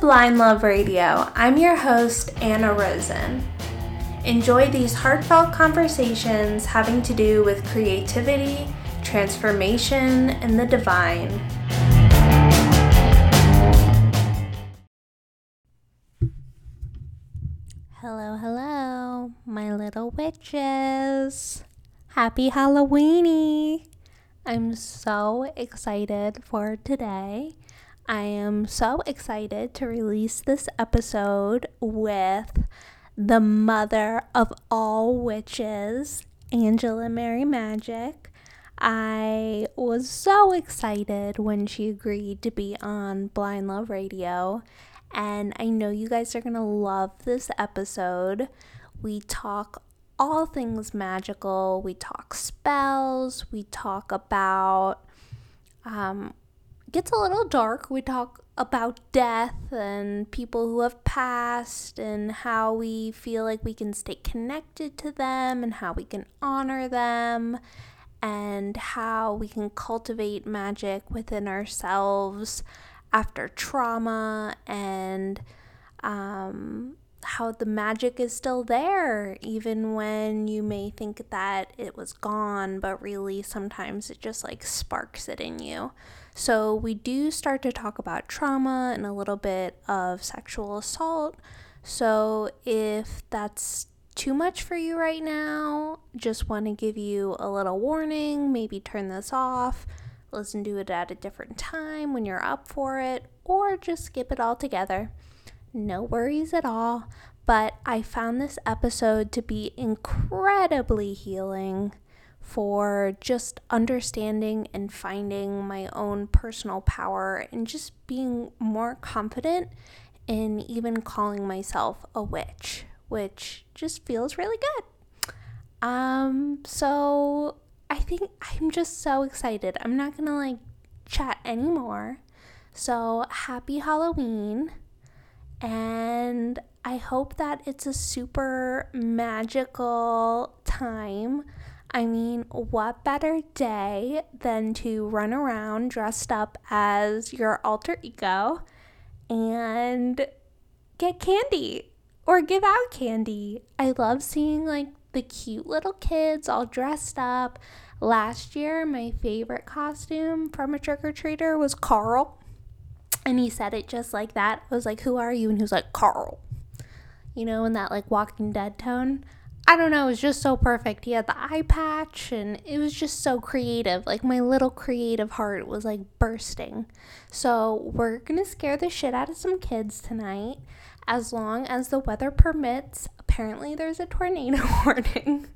Blind Love Radio. I'm your host, Anna Rosen. Enjoy these heartfelt conversations having to do with creativity, transformation, and the divine. Hello, hello, my little witches. Happy Halloweeny! I'm so excited for today. I am so excited to release this episode with the mother of all witches, Angela Mary Magick. I was so excited when she agreed to be on Blind Love Radio, and I know you guys are going to love this episode. We talk all things magical, we talk spells, we talk about um, gets a little dark. We talk about death and people who have passed and how we feel like we can stay connected to them and how we can honor them and how we can cultivate magic within ourselves after trauma and um, how the magic is still there, even when you may think that it was gone, but really sometimes it just like sparks it in you. So, we do start to talk about trauma and a little bit of sexual assault. So, if that's too much for you right now, just want to give you a little warning. Maybe turn this off, listen to it at a different time when you're up for it, or just skip it altogether. No worries at all. But I found this episode to be incredibly healing for just understanding and finding my own personal power and just being more confident in even calling myself a witch, which just feels really good. Um, so I think I'm just so excited. I'm not gonna like chat anymore. So happy Halloween. And I hope that it's a super magical time I mean, what better day than to run around dressed up as your alter ego and get candy or give out candy? I love seeing like the cute little kids all dressed up. Last year, my favorite costume from a trick or treater was Carl. And he said it just like that. I was like, Who are you? And he was like, Carl. You know, in that like Walking Dead tone. I don't know, it was just so perfect. He had the eye patch and it was just so creative. Like my little creative heart was like bursting. So, we're to scare the shit out of some kids tonight as long as the weather permits. Apparently, there's a tornado warning.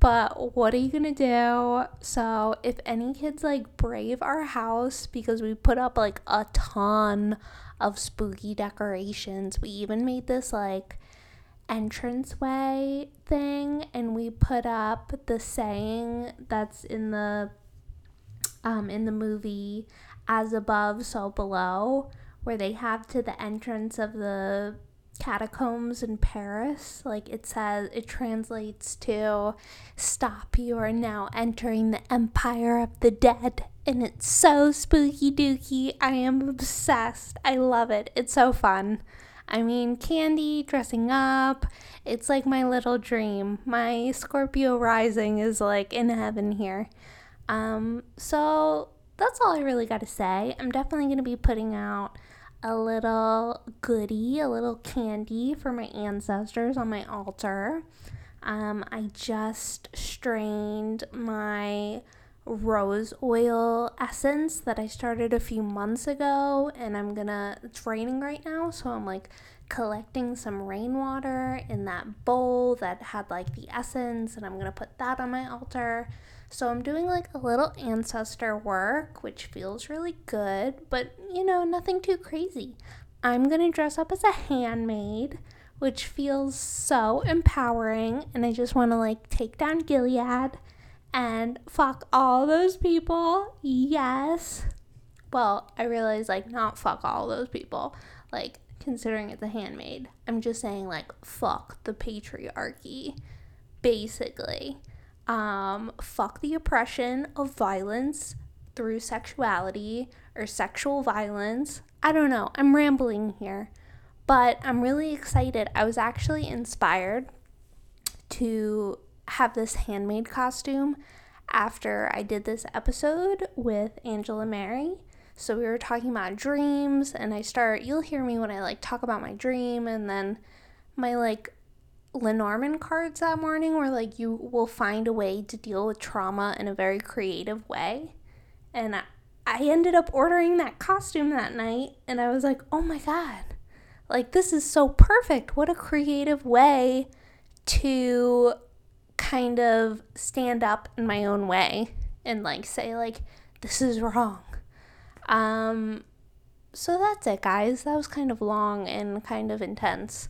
but what are you to do? So, if any kids like brave our house because we put up like a ton of spooky decorations, we even made this like entranceway thing and we put up the saying that's in the um in the movie as above so below where they have to the entrance of the catacombs in Paris. Like it says it translates to stop you are now entering the empire of the dead. And it's so spooky dooky I am obsessed. I love it. It's so fun I mean, candy, dressing up, it's like my little dream. My Scorpio rising is like in heaven here. Um, so that's all I really got to say. I'm definitely going to be putting out a little goodie, a little candy for my ancestors on my altar. Um, I just strained my rose oil essence that I started a few months ago and I'm gonna it's raining right now so I'm like collecting some rainwater in that bowl that had like the essence and I'm gonna put that on my altar. So I'm doing like a little ancestor work which feels really good but you know nothing too crazy. I'm gonna dress up as a handmaid which feels so empowering and I just want to like take down Gilead and fuck all those people. Yes. Well, I realize like not fuck all those people. Like considering it's a handmaid. I'm just saying like fuck the patriarchy basically. Um fuck the oppression of violence through sexuality or sexual violence. I don't know. I'm rambling here, but I'm really excited. I was actually inspired to have this handmaid costume after I did this episode with Angela Mary. So we were talking about dreams and I start you'll hear me when I like talk about my dream and then my like Lenormand cards that morning where like you will find a way to deal with trauma in a very creative way. And I, I ended up ordering that costume that night and I was like, "Oh my god. Like this is so perfect. What a creative way to kind of stand up in my own way and like say like this is wrong." Um so that's it guys. That was kind of long and kind of intense.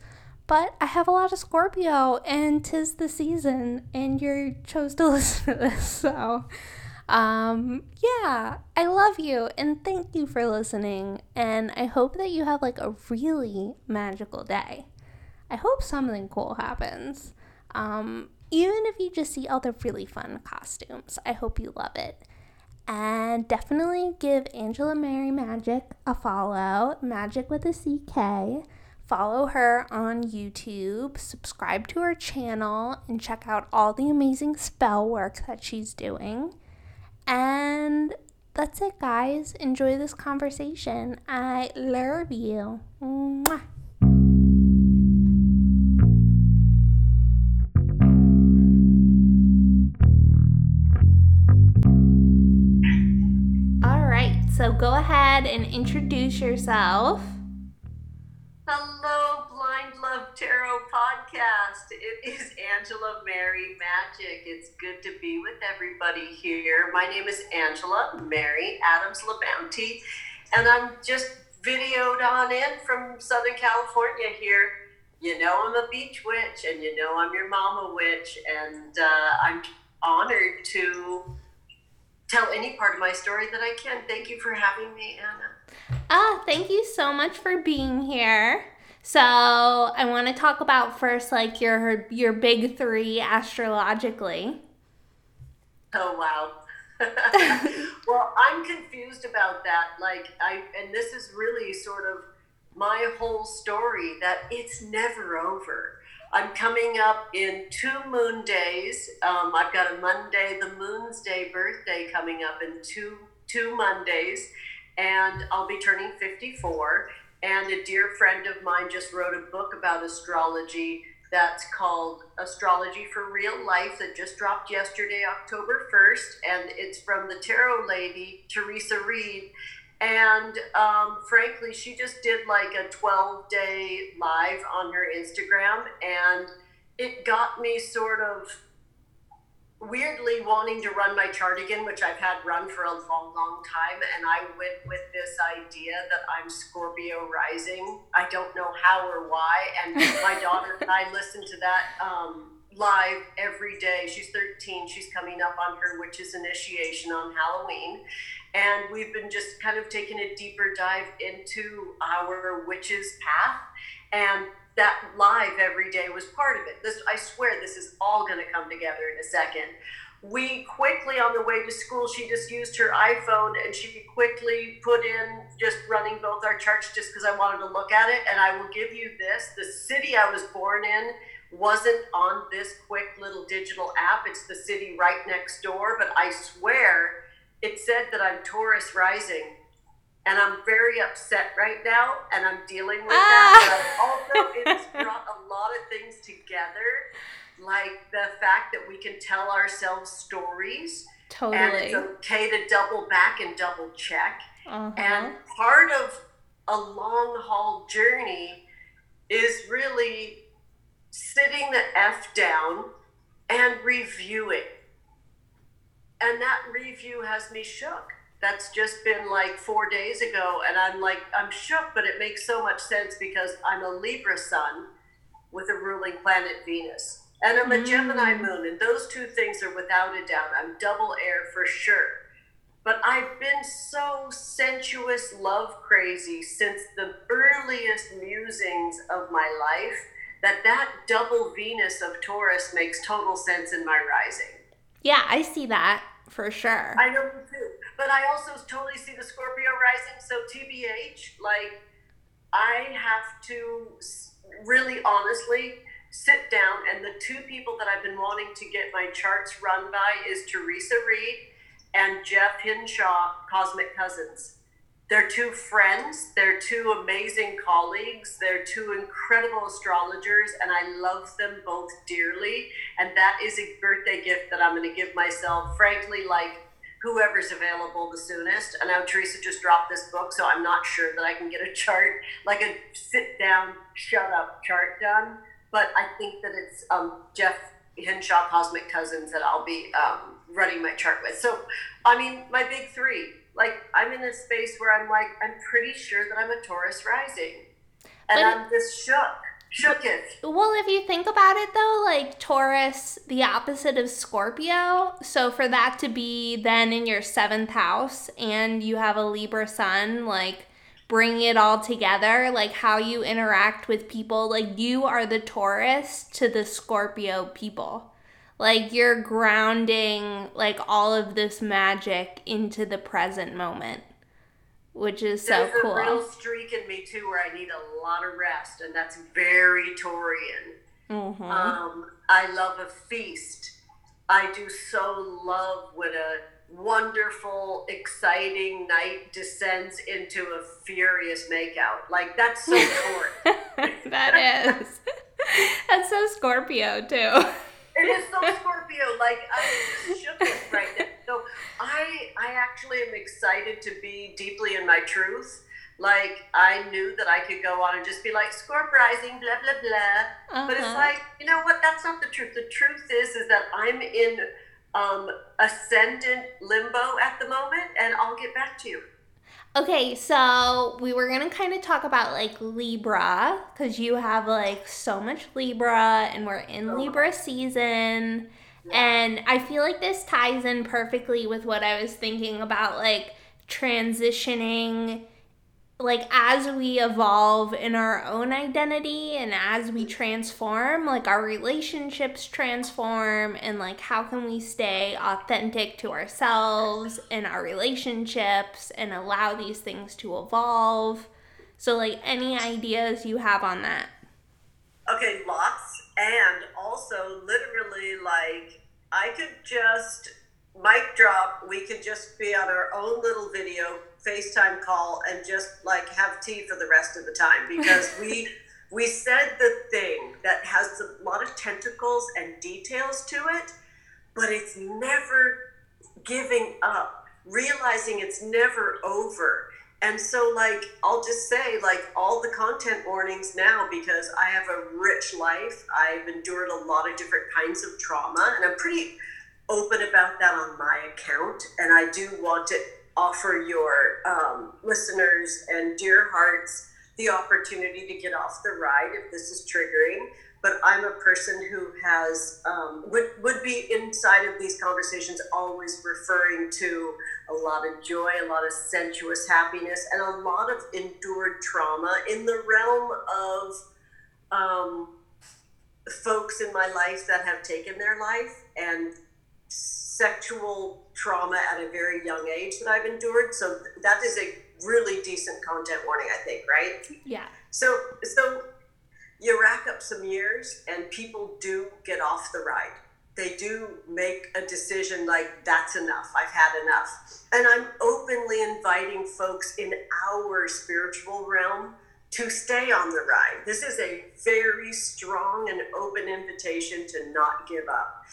But I have a lot of Scorpio, and tis the season, and you chose to listen to this. So, um, yeah, I love you, and thank you for listening. And I hope that you have like a really magical day. I hope something cool happens. Um, even if you just see all the really fun costumes, I hope you love it. And definitely give Angela Mary Magick a follow, Magic with a CK follow her on YouTube, subscribe to her channel, and check out all the amazing spell work that she's doing. And that's it, guys. Enjoy this conversation. I love you. Mwah. Ahead and introduce yourself. Hello, Blind Love Tarot Podcast. It is Angela Mary Magick. It's good to be with everybody here. My name is Angela Mary Adams LaBounty, and I'm just videoed on in from Southern California here. You know, I'm a beach witch, and you know, I'm your mama witch, and uh, I'm honored to tell any part of my story that I can. Thank you for having me, Anna. Ah, thank you so much for being here. So I want to talk about first, like your your big three astrologically. Oh wow. well, I'm confused about that. Like I, and this is really sort of my whole story that it's never over. I'm coming up in two moon days. Um, I've got a Monday, the Moon's Day birthday coming up in two two Mondays, and I'll be turning 54. And a dear friend of mine just wrote a book about astrology that's called Astrology for Real Life that just dropped yesterday, October 1st. And it's from the tarot lady, Theresa Reed. And um, frankly, she just did like a 12 day live on her Instagram. And it got me sort of weirdly wanting to run my chart again, which I've had run for a long, long time. And I went with this idea that I'm Scorpio rising. I don't know how or why. And my daughter and I listen to that um, live every day. She's 13. She's coming up on her witch's initiation on Halloween. And we've been just kind of taking a deeper dive into our witch's path. And that live every day was part of it. This, I swear, this is all going to come together in a second. We quickly, on the way to school, she just used her iPhone and she quickly put in just running both our charts just because I wanted to look at it. And I will give you this the city I was born in wasn't on this quick little digital app. It's the city right next door, but I swear it said that I'm Taurus rising and I'm very upset right now, and I'm dealing with ah. that. But also, it's brought a lot of things together, like the fact that we can tell ourselves stories. Totally. And it's okay to double back and double check. Uh-huh. And part of a long haul journey is really sitting the F down and reviewing. And that review has me shook. That's just been like four days ago and i'm like i'm shook but it makes so much sense because i'm a libra sun with a ruling planet venus. And i'm a mm. gemini moon and those two things are without a doubt. I'm double air for sure. But i've been so sensuous love crazy since the earliest musings of my life that that double venus of taurus makes total sense in my rising. Yeah i see that for sure i know too but I also totally see the Scorpio rising. So TBH, like I have to really honestly sit down and the two people that I've been wanting to get my charts run by is Theresa Reed and Jeff Hinshaw, Cosmic Cousins. They're two friends, they're two amazing colleagues, they're two incredible astrologers, and I love them both dearly. And that is a birthday gift that I'm going to give myself, frankly, like whoever's available the soonest. I know Theresa just dropped this book, so I'm not sure that I can get a chart, like a sit down, shut up chart done. But I think that it's um, Jeff Hinshaw Cosmic Cousins, that I'll be um, running my chart with. So, I mean, my big three like I'm in a space where I'm like I'm pretty sure that I'm a Taurus rising, and but I'm just shook. Shook it. Well, if you think about it though, like Taurus, the opposite of Scorpio. So for that to be then in your seventh house and you have a Libra sun, like bring it all together, like how you interact with people, like you are the Taurus to the Scorpio people like you're grounding like all of this magic into the present moment which is so There's cool. There's a real streak in me too, where I need a lot of rest, and that's very Taurian. Mm-hmm. Um, I love a feast. I do so love when a wonderful, exciting night descends into a furious makeout. Like that's so Taurian. that is. That's so Scorpio too. It is so Scorpio. Like I'm shook right now. So I I actually am excited to be deeply in my truth. Like I knew that I could go on and just be like Scorp rising, blah blah blah. Uh-huh. But it's uh-huh. like you know what? That's not the truth. The truth is is that I'm in um, ascendant limbo at the moment, and I'll get back to you. Okay, so we were gonna kind of talk about like Libra because you have like so much Libra and we're in oh. Libra season. And I feel like this ties in perfectly with what I was thinking about like transitioning like as we evolve in our own identity and as we transform like our relationships transform and like how can we stay authentic to ourselves and our relationships and allow these things to evolve. So like any ideas you have on that? Okay lots. And also literally like i could just mic drop. We could just be on our own little video FaceTime call and just like have tea for the rest of the time because we we said the thing that has a lot of tentacles and details to it, but it's never giving up, realizing it's never over. And so, like, I'll just say, like, all the content warnings now because I have a rich life. I've endured a lot of different kinds of trauma, and I'm pretty open about that on my account. And I do want to offer your um, listeners and dear hearts the opportunity to get off the ride if this is triggering. But I'm a person who has um, would would be inside of these conversations always referring to a lot of joy, a lot of sensuous happiness, and a lot of endured trauma in the realm of um, folks in my life that have taken their life and sexual trauma at a very young age that I've endured. So that is a really decent content warning, I think, right? Yeah. So so you rack up some years and people do get off the ride. They do make a decision like that's enough. I've had enough. And I'm openly inviting folks in our spiritual realm to stay on the ride. This is a very strong and open invitation to not give up.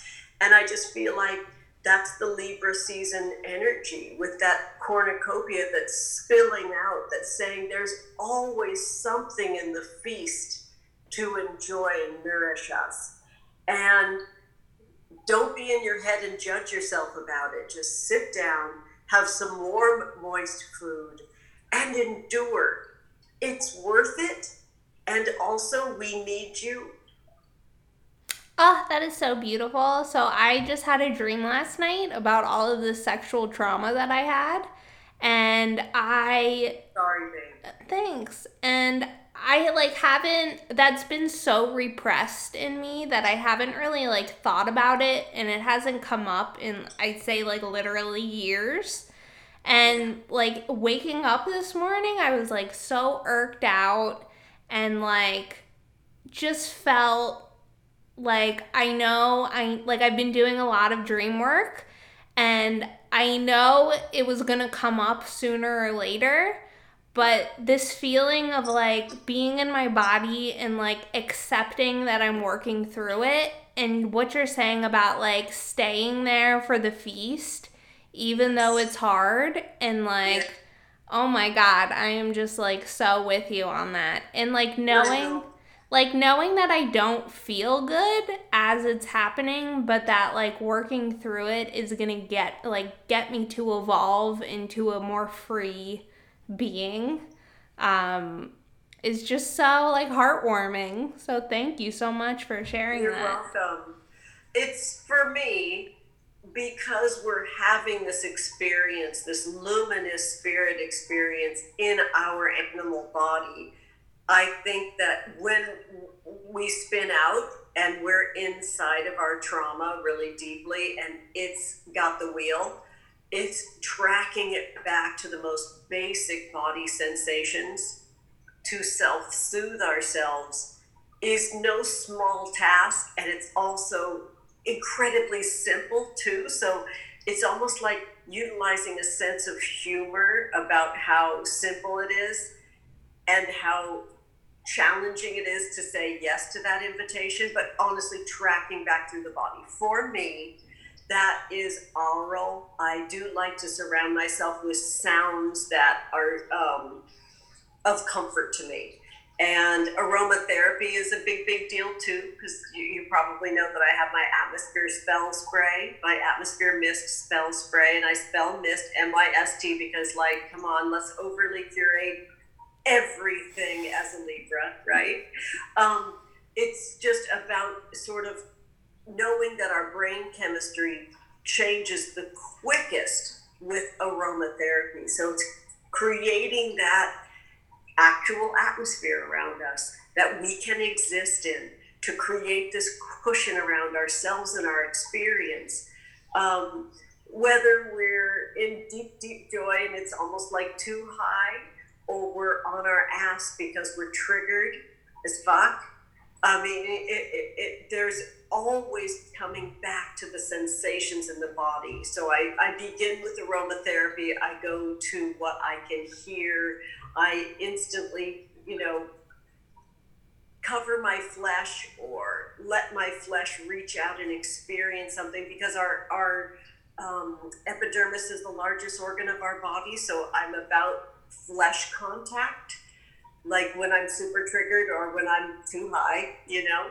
And I just feel like that's the Libra season energy with that cornucopia that's spilling out, that's saying there's always something in the feast to enjoy and nourish us. And don't be in your head and judge yourself about it. Just sit down, have some warm, moist food, and endure. It's worth it. And also, we need you Oh, that is so beautiful. So I just had a dream last night about all of the sexual trauma that I had. And I Sorry, babe. Thanks. And I like haven't that's been so repressed in me that I haven't really like thought about it and it hasn't come up in I'd say like literally years. And like waking up this morning, I was like so irked out and like just felt like I know I like I've been doing a lot of dream work and I know it was going to come up sooner or later, but this feeling of like being in my body and like accepting that I'm working through it and what you're saying about like staying there for the feast even though it's hard and like oh my god, I am just like so with you on that. And like knowing like knowing that I don't feel good as it's happening, but that like working through it is going to get like get me to evolve into a more free being um is just so like heartwarming. So thank you so much for sharing You're that. welcome. It's for me because we're having this experience, this luminous spirit experience in our animal body I think that when we spin out and we're inside of our trauma really deeply and it's got the wheel, it's tracking it back to the most basic body sensations to self soothe ourselves is no small task and it's also incredibly simple too. So it's almost like utilizing a sense of humor about how simple it is and how challenging it is to say yes to that invitation, but honestly, tracking back through the body. For me, that is aural. I do like to surround myself with sounds that are um, of comfort to me. And aromatherapy is a big, big deal too, because you, you, probably know that I have my atmosphere spell spray, my atmosphere mist spell spray, and I spell mist M Y S T because, like, come on, let's overly curate everything as a Libra, right? Um, it's just about sort of knowing that our brain chemistry changes the quickest with aromatherapy. So it's creating that actual atmosphere around us that we can exist in to create this cushion around ourselves and our experience. Um, whether we're in deep, deep joy and it's almost like too high, or we're on our ass because we're triggered as fuck. I mean, it, it, it, there's always coming back to the sensations in the body. So I, I begin with aromatherapy. I go to what I can hear. I instantly, you know, cover my flesh or let my flesh reach out and experience something because our, our um, epidermis is the largest organ of our body. So I'm about flesh contact, like when I'm super triggered or when I'm too high, you know,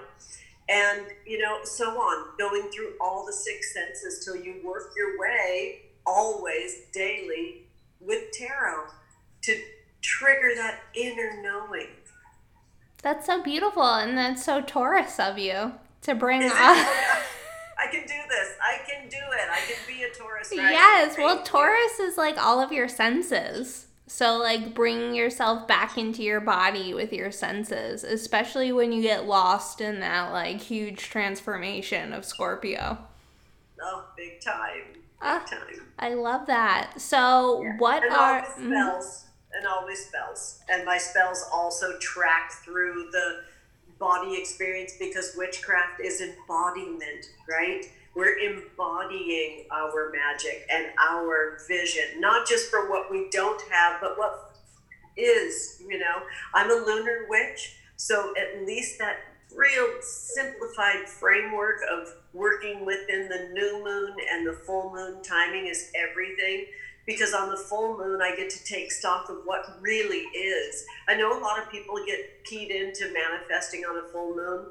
and you know, so on, going through all the six senses till you work your way always daily with tarot to trigger that inner knowing. That's so beautiful, and that's so Taurus of you to bring up. I can do this. I can do it. I can be a Taurus. Right? Yes. Well, Taurus is like all of your senses. So, like, bringing yourself back into your body with your senses, especially when you get lost in that, like, huge transformation of Scorpio. Oh, big time. Big uh, time. I love that. So, yeah. what and are. Mm-hmm. spells. And always spells. And my spells also track through the body experience because witchcraft is embodiment, right? We're embodying our magic and our vision, not just for what we don't have, but what is, you know. I'm a lunar witch, so at least that real simplified framework of working within the new moon and the full moon timing is everything because on the full moon I get to take stock of what really is. I know a lot of people get keyed into manifesting on a full moon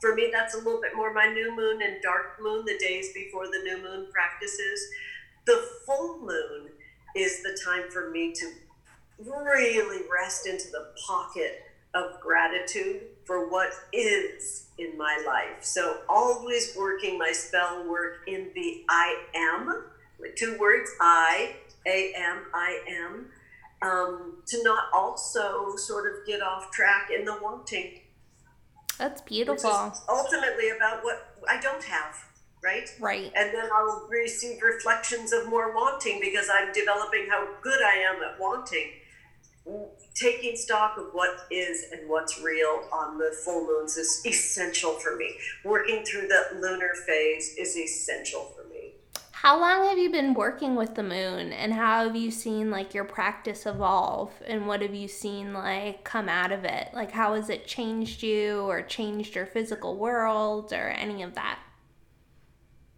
for me, that's a little bit more my new moon and dark moon, the days before the new moon practices. The full moon is the time for me to really rest into the pocket of gratitude for what is in my life. So, always working my spell work in the I am, with two words I, A M, I am, um, to not also sort of get off track in the wanting that's beautiful. ultimately about what I don't have. right? Right. And then I'll receive reflections of more wanting because I'm developing how good I am at wanting. Taking stock of what is and what's real on the full moons is essential for me. Working through the lunar phase is essential for me. How long have you been working with the moon and how have you seen like your practice evolve and what have you seen like come out of it? Like how has it changed you or changed your physical world or any of that?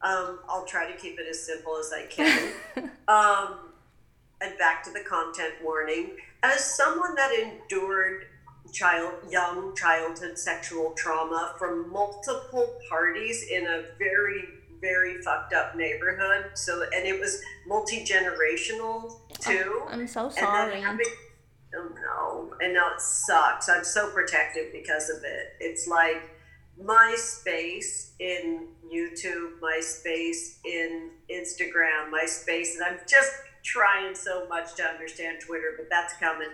Um, I'll try to keep it as simple as I can. um, and back to the content warning. As someone that endured child, young childhood sexual trauma from multiple parties in a very, very fucked up neighborhood. So, and it was multi generational oh, too. Oh, I'm so sorry. Having, oh no, and now it sucks. I'm so protective because of it. It's like my space in YouTube, my space in Instagram, my space, and I'm just trying so much to understand Twitter, but that's coming.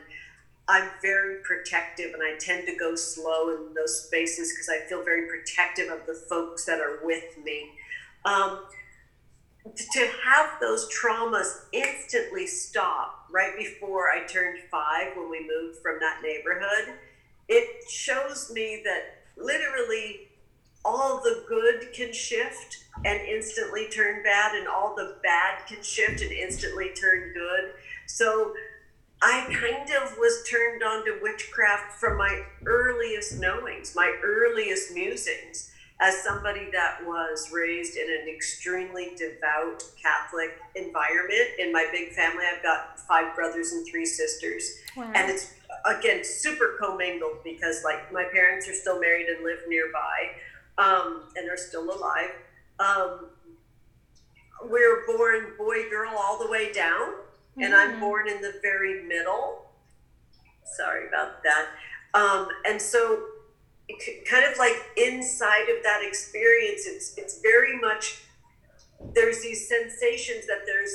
I'm very protective and I tend to go slow in those spaces because I feel very protective of the folks that are with me. Um, to have those traumas instantly stop right before I turned five when we moved from that neighborhood, it shows me that literally all the good can shift and instantly turn bad, and all the bad can shift and instantly turn good. So I kind of was turned on to witchcraft from my earliest knowings, my earliest musings, as somebody that was raised in an extremely devout Catholic environment. In my big family, I've got five brothers and three sisters. Wow. And it's, again, super commingled because, like, my parents are still married and live nearby um, and are still alive. Um, we're born boy, girl, all the way down, mm-hmm. and I'm mm. born in the very middle. Sorry about that. Um, and so, kind of like inside of that experience, it's it's very much there's these sensations that there's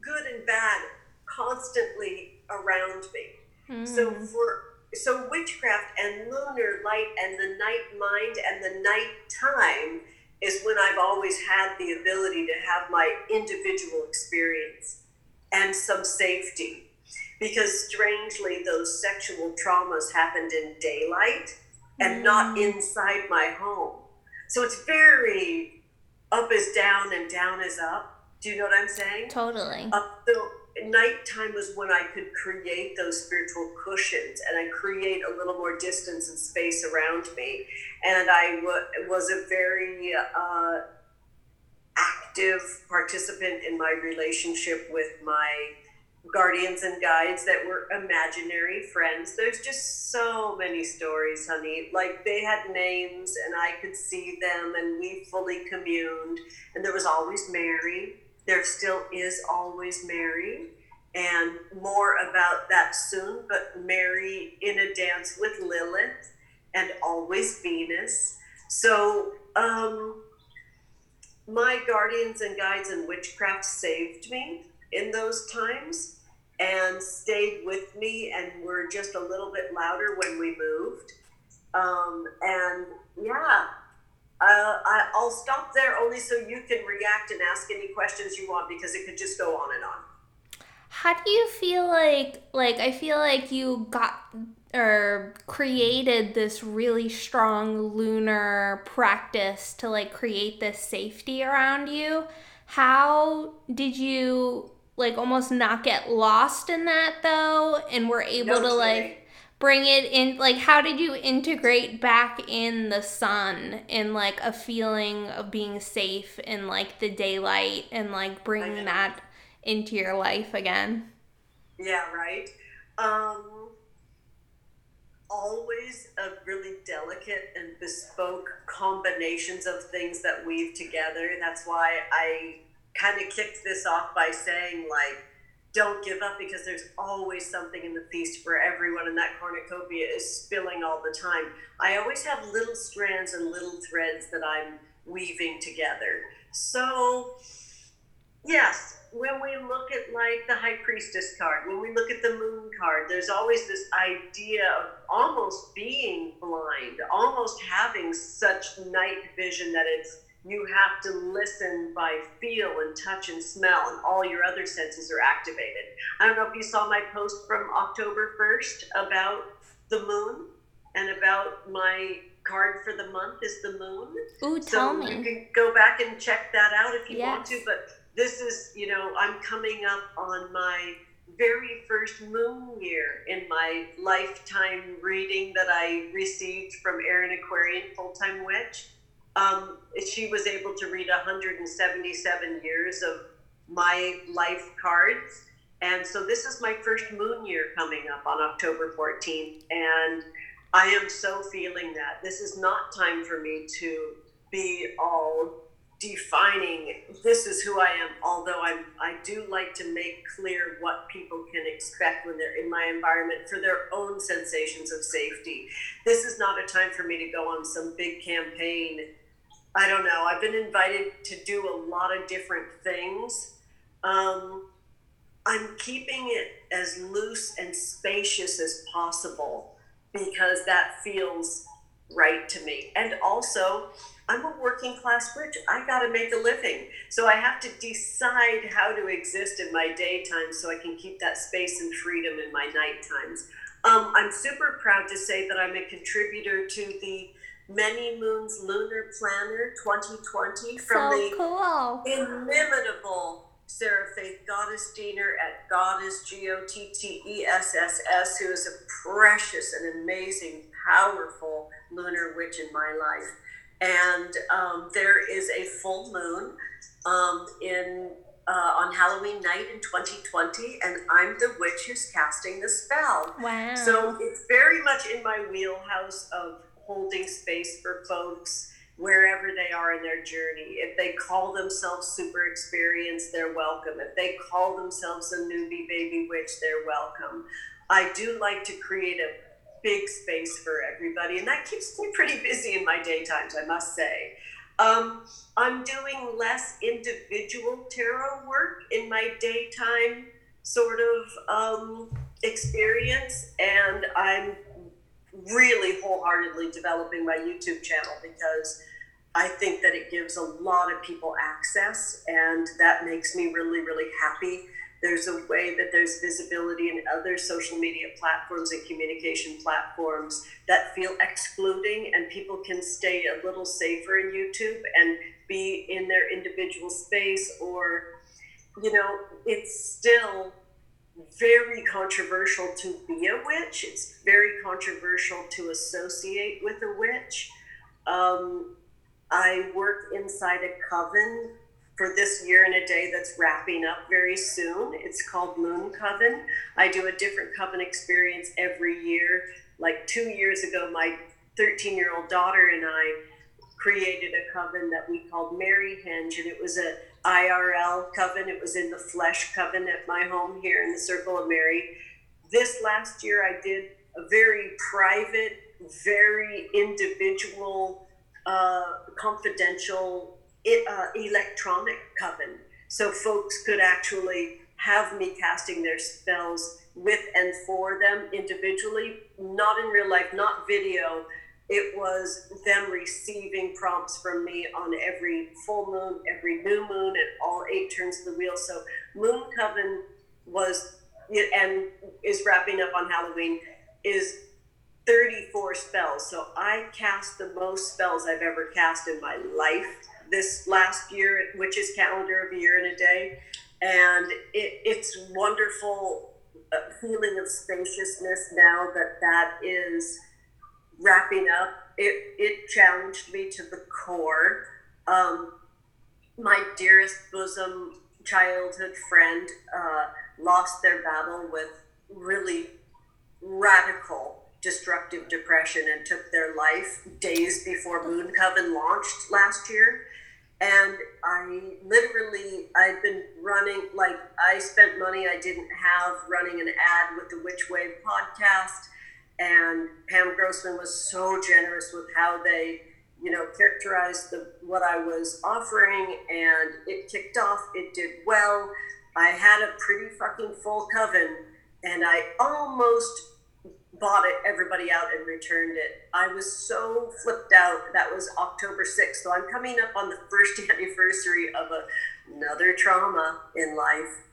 good and bad constantly around me. Mm-hmm. So for so witchcraft and lunar light and the night mind and the night time is when I've always had the ability to have my individual experience and some safety. Because strangely, those sexual traumas happened in daylight and mm. not inside my home. So it's very up is down and down is up. Do you know what I'm saying? Totally. Up, so nighttime was when I could create those spiritual cushions and I create a little more distance and space around me. And I w- was a very uh, active participant in my relationship with my guardians and guides that were imaginary friends. There's just so many stories, honey. Like they had names and I could see them and we fully communed. And there was always Mary there still is always Mary, and more about that soon. But Mary in a dance with Lilith, and always Venus. So, um, my guardians and guides in witchcraft saved me in those times and stayed with me and were just a little bit louder when we moved. Um, and yeah, uh, I, I'll stop there only so you can react and ask any questions you want because it could just go on and on. How do you feel like like I feel like you got or created this really strong lunar practice to like create this safety around you? How did you like almost not get lost in that though and were able no, to like bring it in like how did you integrate back in the sun in like a feeling of being safe in like the daylight and like bringing that into your life again? Yeah right? Um always a really delicate and bespoke combinations of things that weave together that's why i kind of kicked this off by saying like don't give up because there's always something in the feast for everyone, and that cornucopia is spilling all the time. I always have little strands and little threads that I'm weaving together. So, yes, when we look at like the high priestess card, when we look at the moon card, there's always this idea of almost being blind, almost having such night vision that it's you have to listen by feel and touch and smell, and all your other senses are activated. I don't know if you saw my post from October 1st about the moon and about my card for the month is the moon. Ooh, tell so me. you can go back and check that out if you want to. But this is, you know, I'm coming up on my very first moon year in my lifetime reading that I received from Erin Aquarian, full time witch. Um, she was able to read 177 years of my life cards. And so this is my first moon year coming up on October 14th. And I am so feeling that. This is not time for me to be all defining this is who I am, although I'm I do like to make clear what people can expect when they're in my environment for their own sensations of safety. This is not a time for me to go on some big campaign. I don't know. I've been invited to do a lot of different things. Um, I'm keeping it as loose and spacious as possible because that feels right to me. And also, I'm a working class witch. I got to make a living. So I have to decide how to exist in my daytime so I can keep that space and freedom in my night times. Um, I'm super proud to say that I'm a contributor to the Many Moons Lunar Planner 2020 from so the cool. inimitable Sarah Faith Gottesdiener at Goddess G O T T E S S S, who is a precious and amazing, powerful lunar witch in my life. And um, there is a full moon um, in uh, on Halloween night in 2020, and I'm the witch who's casting the spell. Wow. So it's very much in my wheelhouse of holding space for folks wherever they are in their journey. If they call themselves super experienced, they're welcome. If they call themselves a newbie baby witch, they're welcome. I do like to create a big space for everybody, and that keeps me pretty busy in my daytimes, I must say. Um, I'm doing less individual tarot work in my daytime sort of um, experience, and I'm really wholeheartedly developing my YouTube channel because I think that it gives a lot of people access, and that makes me really, really happy. There's a way that there's visibility in other social media platforms and communication platforms that feel excluding, and people can stay a little safer in YouTube and be in their individual space, or, you know, it's still very controversial to be a witch. It's very controversial to associate with a witch. Um, I work inside a coven for this year and a day that's wrapping up very soon. It's called Moon Coven. I do a different coven experience every year. Like two years ago, my 13 year old daughter and I created a coven that we called Mary Henge, and it was a IRL coven. It was in the flesh coven at my home here in the Circle of Mary. This last year, I did a very private, very individual, uh, confidential uh, electronic coven. So folks could actually have me casting their spells with and for them individually, not in real life, not video. It was them receiving prompts from me on every full moon, every new moon, and all eight turns of the wheel. So Moon Coven was and is wrapping up on Halloween is 34 spells. So I cast the most spells I've ever cast in my life this last year, which is calendar of a year and a day. And it, it's wonderful uh, feeling of spaciousness now that that is wrapping up. It, it challenged me to the core. Um, my dearest bosom childhood friend uh, lost their battle with really radical destructive depression and took their life days before Moon Coven launched last year. And I literally, I've been running, like, I spent money I didn't have running an ad with the Witch Wave podcast. And Pam Grossman was so generous with how they, you know, characterized the, what I was offering. And it kicked off, it did well. I had a pretty fucking full coven. And I almost bought it, everybody out and returned it. I was so flipped out. That was October 6th. So I'm coming up on the first anniversary of a, another trauma in life.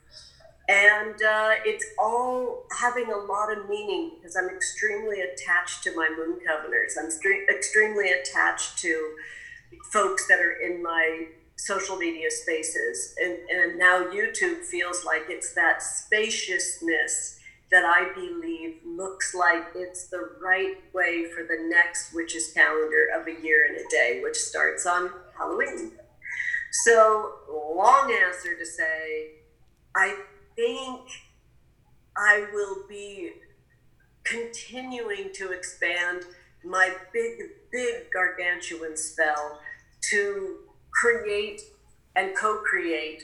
And uh, it's all having a lot of meaning because I'm extremely attached to my moon covenants. I'm stre- extremely attached to folks that are in my social media spaces. And, and now YouTube feels like it's that spaciousness that I believe looks like it's the right way for the next witch's calendar of a year and a day, which starts on Halloween. So, long answer to say, I think I will be continuing to expand my big, big gargantuan spell to create and co create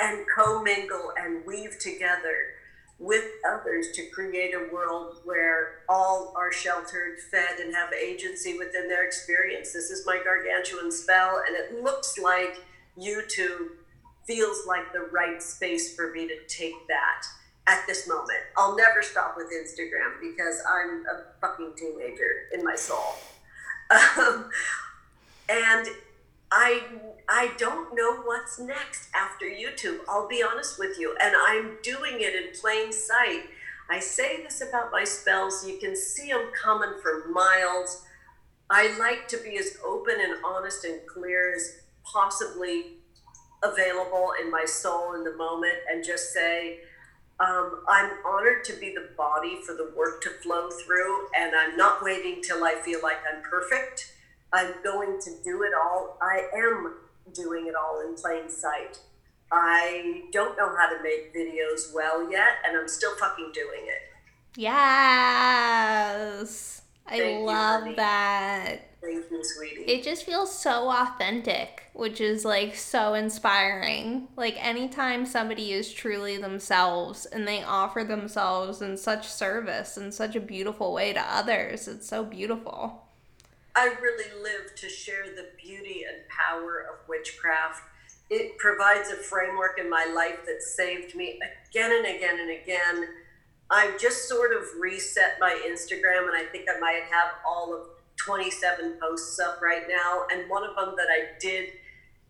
and co-mingle and weave together with others to create a world where all are sheltered, fed, and have agency within their experience. This is my gargantuan spell, and it looks like you YouTube feels like the right space for me to take that at this moment. I'll never stop with Instagram because I'm a fucking teenager in my soul. Um, and I I don't know what's next after YouTube. I'll be honest with you, and I'm doing it in plain sight. I say this about my spells, you can see them coming for miles. I like to be as open and honest and clear as possibly available in my soul in the moment and just say, um, I'm honored to be the body for the work to flow through, and I'm not waiting till I feel like I'm perfect. I'm going to do it all. I am doing it all in plain sight. I don't know how to make videos well yet, and I'm still fucking doing it. Yes. I Thank you, love honey. that. Thank you, sweetie. It just feels so authentic, which is like so inspiring. Like anytime somebody is truly themselves and they offer themselves in such service in such a beautiful way to others, it's so beautiful. I really live to share the beauty and power of witchcraft. It provides a framework in my life that saved me again and again and again. I've just sort of reset my Instagram, and I think I might have all of 27 posts up right now. And one of them that I did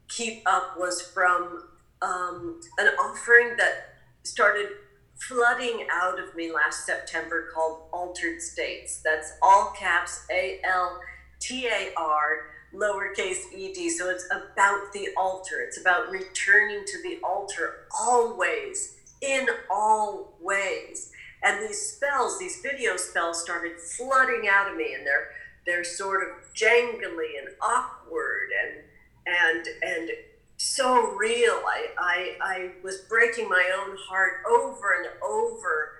keep up was from um, an offering that started flooding out of me last September called Altered States. That's all caps A L T A R lowercase ed. So it's about the altar. It's about returning to the altar always, in all ways. And these spells, these video spells, started flooding out of me, and they're they're sort of jangly and awkward and and and so real. I I, I was breaking my own heart over and over,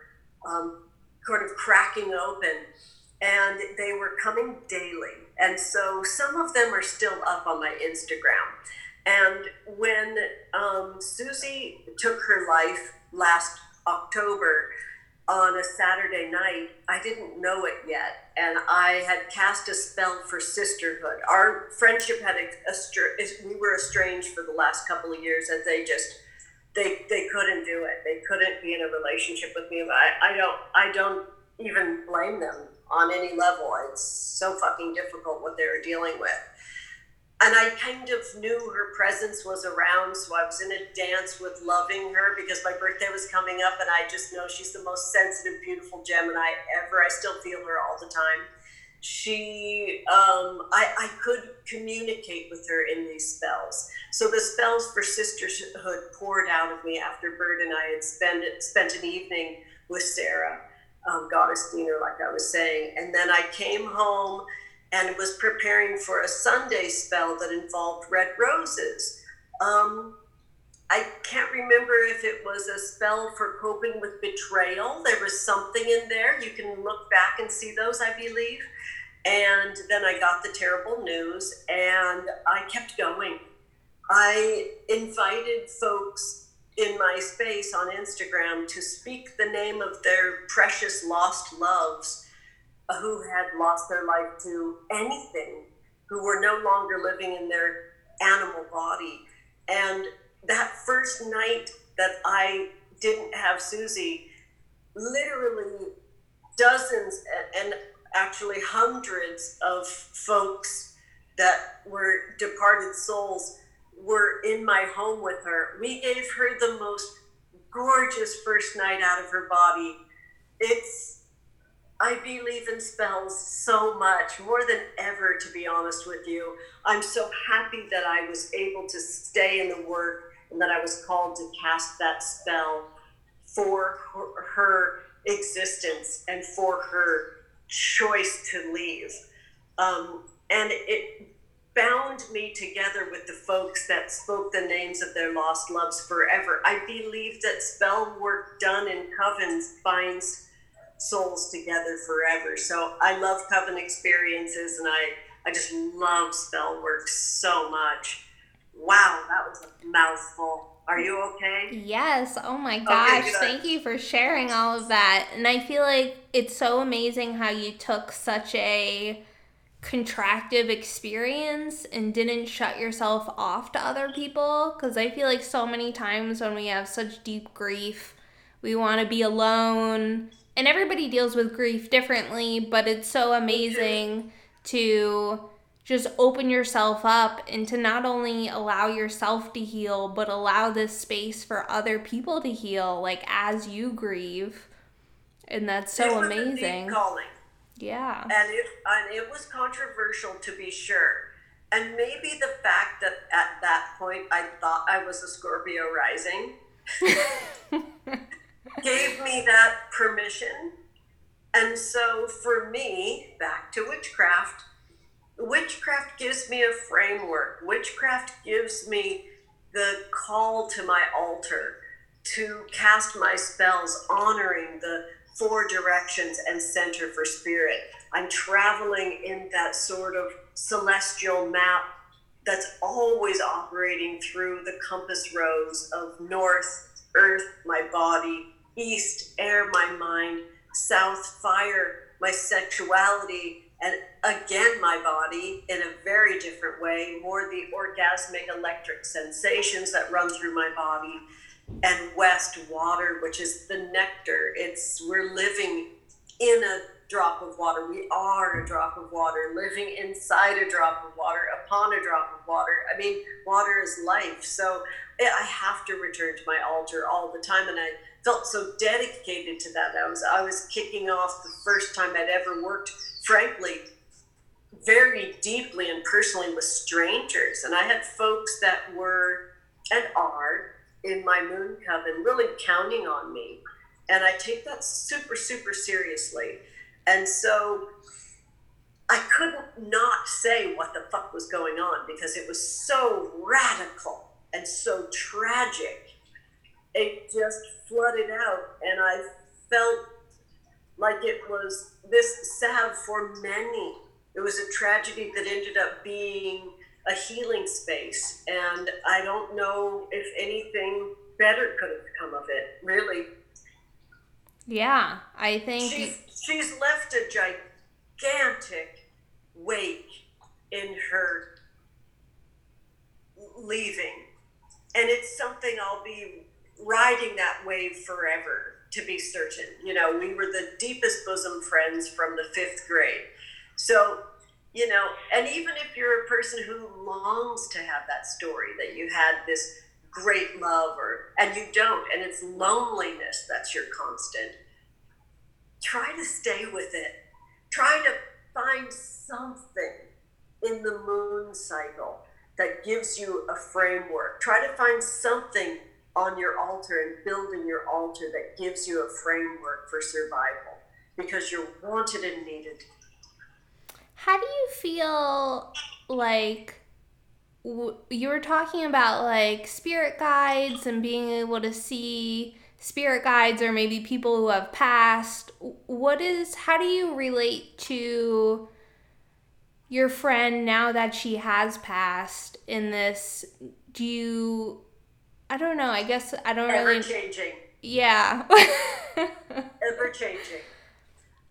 um, sort of cracking open, and they were coming daily. And so some of them are still up on my Instagram. And when um, Susie took her life last October on a Saturday night, I didn't know it yet. And I had cast a spell for sisterhood. Our friendship had a, a, we were estranged for the last couple of years and they just they they couldn't do it. They couldn't be in a relationship with me. I, I don't I don't even blame them on any level. It's so fucking difficult what they were dealing with. And I kind of knew her presence was around, so I was in a dance with loving her because my birthday was coming up, and I just know she's the most sensitive, beautiful Gemini ever. I still feel her all the time. She, um, I, I could communicate with her in these spells. So the spells for sisterhood poured out of me after Bird and I had spent spent an evening with Sarah um, goddess Diener, like I was saying. And then I came home and was preparing for a Sunday spell that involved red roses. Um, I can't remember if it was a spell for coping with betrayal. There was something in there. You can look back and see those, I believe. And then I got the terrible news and I kept going. I invited folks in my space on Instagram to speak the name of their precious lost loves who had lost their life to anything, who were no longer living in their animal body. And that first night that I didn't have Susie, literally dozens and actually hundreds of folks that were departed souls were in my home with her. We gave her the most gorgeous first night out of her body. It's, I believe in spells so much, more than ever, to be honest with you. I'm so happy that I was able to stay in the work and that I was called to cast that spell for her, her existence and for her choice to leave. Um, and it bound me together with the folks that spoke the names of their lost loves forever. I believe that spell work done in covens binds souls together forever. So I love coven experiences and I, I just love spell work so much. Wow, that was a mouthful. Are you okay? Yes. Oh my gosh. Okay, Thank you for sharing all of that. And I feel like it's so amazing how you took such a contractive experience and didn't shut yourself off to other people because I feel like so many times when we have such deep grief, we want to be alone. And everybody deals with grief differently, but it's so amazing to just open yourself up and to not only allow yourself to heal, but allow this space for other people to heal, like as you grieve. And that's so amazing. calling. Yeah. And it and it was controversial to be sure. And maybe the fact that at that point I thought I was a Scorpio rising gave me that permission. And so for me, back to witchcraft, witchcraft gives me a framework. Witchcraft gives me the call to my altar to cast my spells honoring the four directions and center for spirit. I'm traveling in that sort of celestial map that's always operating through the compass rose of north, earth, my body, east, air, my mind, south, fire, my sexuality, and again, my body in a very different way, more the orgasmic electric sensations that run through my body and west water which is the nectar. It's we're living in a drop of water. We are a drop of water living inside a drop of water upon a drop of water. I mean water is life. So eh, i have to return to my altar all the time and i felt so dedicated to that. I was i was kicking off the first time i'd ever worked frankly very deeply and personally with strangers. And i had folks that were and are in my moon coven really counting on me. And I take that super, super seriously. And so I couldn't not say what the fuck was going on because it was so radical and so tragic. It just flooded out, and I felt like it was this salve for many. It was a tragedy that ended up being a healing space. And I don't know if anything better could have come of it, really. Yeah, I think she's, she's left a gigantic wake in her leaving. And it's something I'll be riding that wave forever, to be certain. You know, we were the deepest bosom friends from the fifth grade. So you know, and even if you're a person who longs to have that story that you had this great love or and you don't and it's loneliness that's your constant. Try to stay with it. Try to find something in the moon cycle that gives you a framework. Try to find something on your altar and build in your altar that gives you a framework for survival because you're wanted and needed. How do you feel like you were talking about like spirit guides and being able to see spirit guides or maybe people who have passed. What is how do you relate to your friend now that she has passed in this? Do you i don't know i guess i don't ever really changing. Yeah. Ever changing.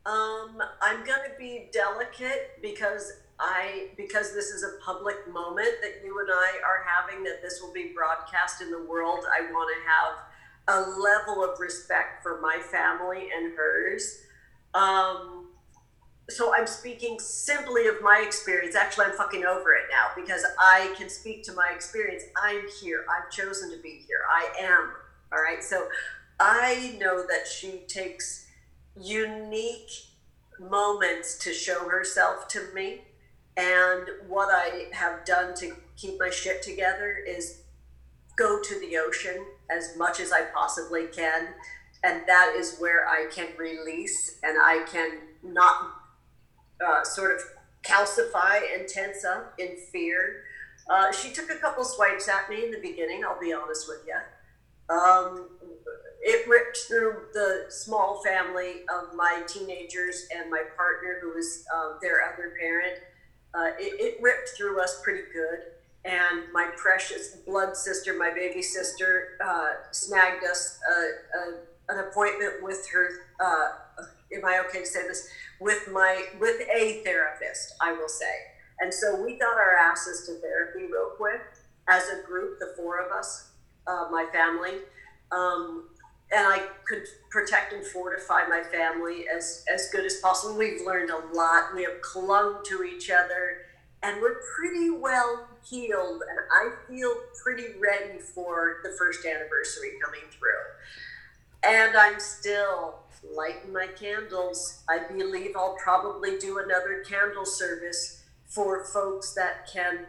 Um, I'm going to be delicate because I because this is a public moment that you and I are having that this will be broadcast in the world. I want to have a level of respect for my family and hers. Um, so I'm speaking simply of my experience. Actually, I'm fucking over it now because I can speak to my experience. I'm here. I've chosen to be here. I am. All right. So I know that she takes unique moments to show herself to me. And what I have done to keep my shit together is go to the ocean as much as I possibly can. And that is where I can release and I can not uh, sort of calcify and tense up in fear. Uh, she took a couple swipes at me in the beginning, I'll be honest with you. Um, it ripped through the small family of my teenagers and my partner, who was uh, their other parent. Uh, it, it, ripped through us pretty good. And my precious blood sister, my baby sister, uh, snagged us a, a, an appointment with her. Uh, am I okay to say this? With my with a therapist, I will say. And so we got our asses to therapy real quick as a group, the four of us, uh, my family. Um, and I could protect and fortify my family as, as good as possible. We've learned a lot. We have clung to each other, and we're pretty well healed. And I feel pretty ready for the first anniversary coming through. And I'm still lighting my candles. I believe I'll probably do another candle service for folks that can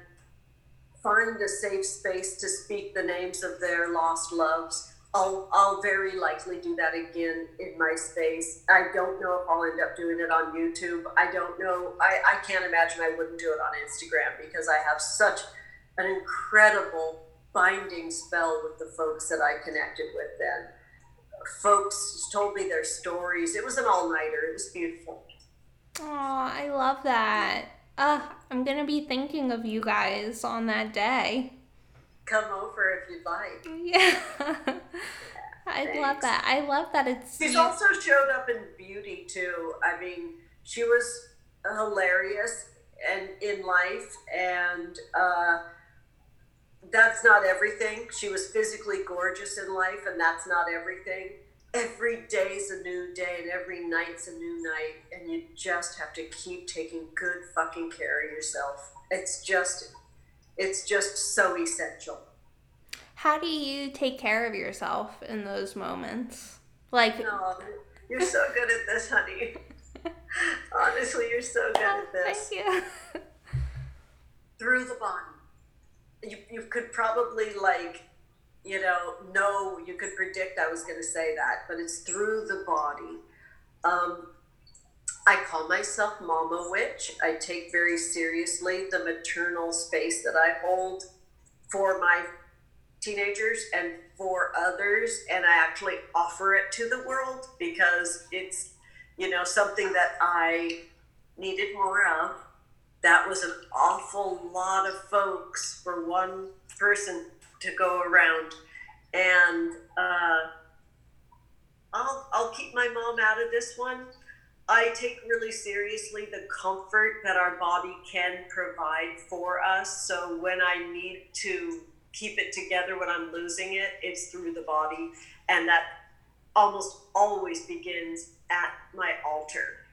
find a safe space to speak the names of their lost loves I'll, I'll very likely do that again in my space. I don't know if I'll end up doing it on YouTube. I don't know. I, I can't imagine I wouldn't do it on Instagram because I have such an incredible binding spell with the folks that I connected with then. Folks told me their stories. It was an all nighter. It was beautiful. Oh, I love that. Uh, I'm going to be thinking of you guys on that day come over if you'd like. Yeah. I Thanks. love that. I love that it's. She's also showed up in beauty too. I mean, she was hilarious and in life, and uh, that's not everything. She was physically gorgeous in life, and that's not everything. Every day's a new day, and every night's a new night, and you just have to keep taking good fucking care of yourself. It's just it's just so essential. How do you take care of yourself in those moments? Like, no, you're so good at this, honey. Honestly, you're so good at this. Thank you. Through the body. You, you could probably, like, you know, know, you could predict I was going to say that, but it's through the body. Um, I call myself Mama Witch. I take very seriously the maternal space that I hold for my teenagers and for others, and I actually offer it to the world because it's, you know, something that I needed more of. That was an awful lot of folks for one person to go around, and uh, I'll I'll keep my mom out of this one I take really seriously the comfort that our body can provide for us. So when I need to keep it together when I'm losing it, it's through the body. And that almost always begins at my altar.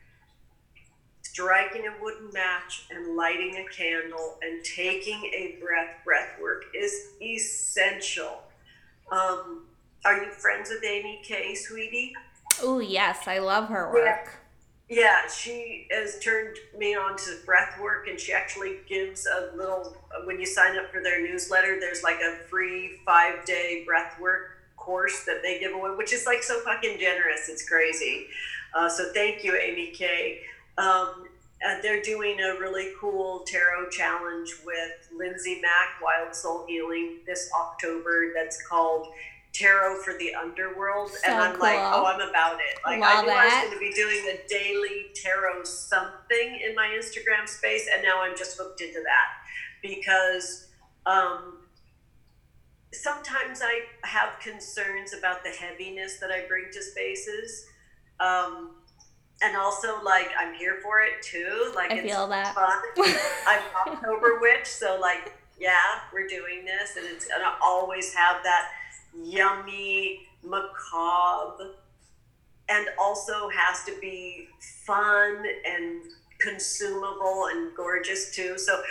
Striking a wooden match and lighting a candle and taking a breath, breath work is essential. Um, are you friends with Amy Kay, sweetie? Oh, yes, I love her work. Yeah yeah, she has turned me on to breath work, and she actually gives a little. When you sign up for their newsletter, there's like a free five day breath work course that they give away, which is like so fucking generous. It's crazy. Uh, so thank you, Amy Kay. Um, they're doing a really cool tarot challenge with Lindsay Mack, Wild Soul Healing, this October. That's called tarot for the underworld so and i'm cool. like oh i'm about it like Love i knew i was going to be doing a daily tarot something in my instagram space and now i'm just hooked into that because um, sometimes i have concerns about the heaviness that i bring to spaces um, and also like i'm here for it too like I it's feel that. fun i'm october witch so like yeah we're doing this and it's gonna always have that yummy, macabre and also has to be fun and consumable and gorgeous too. So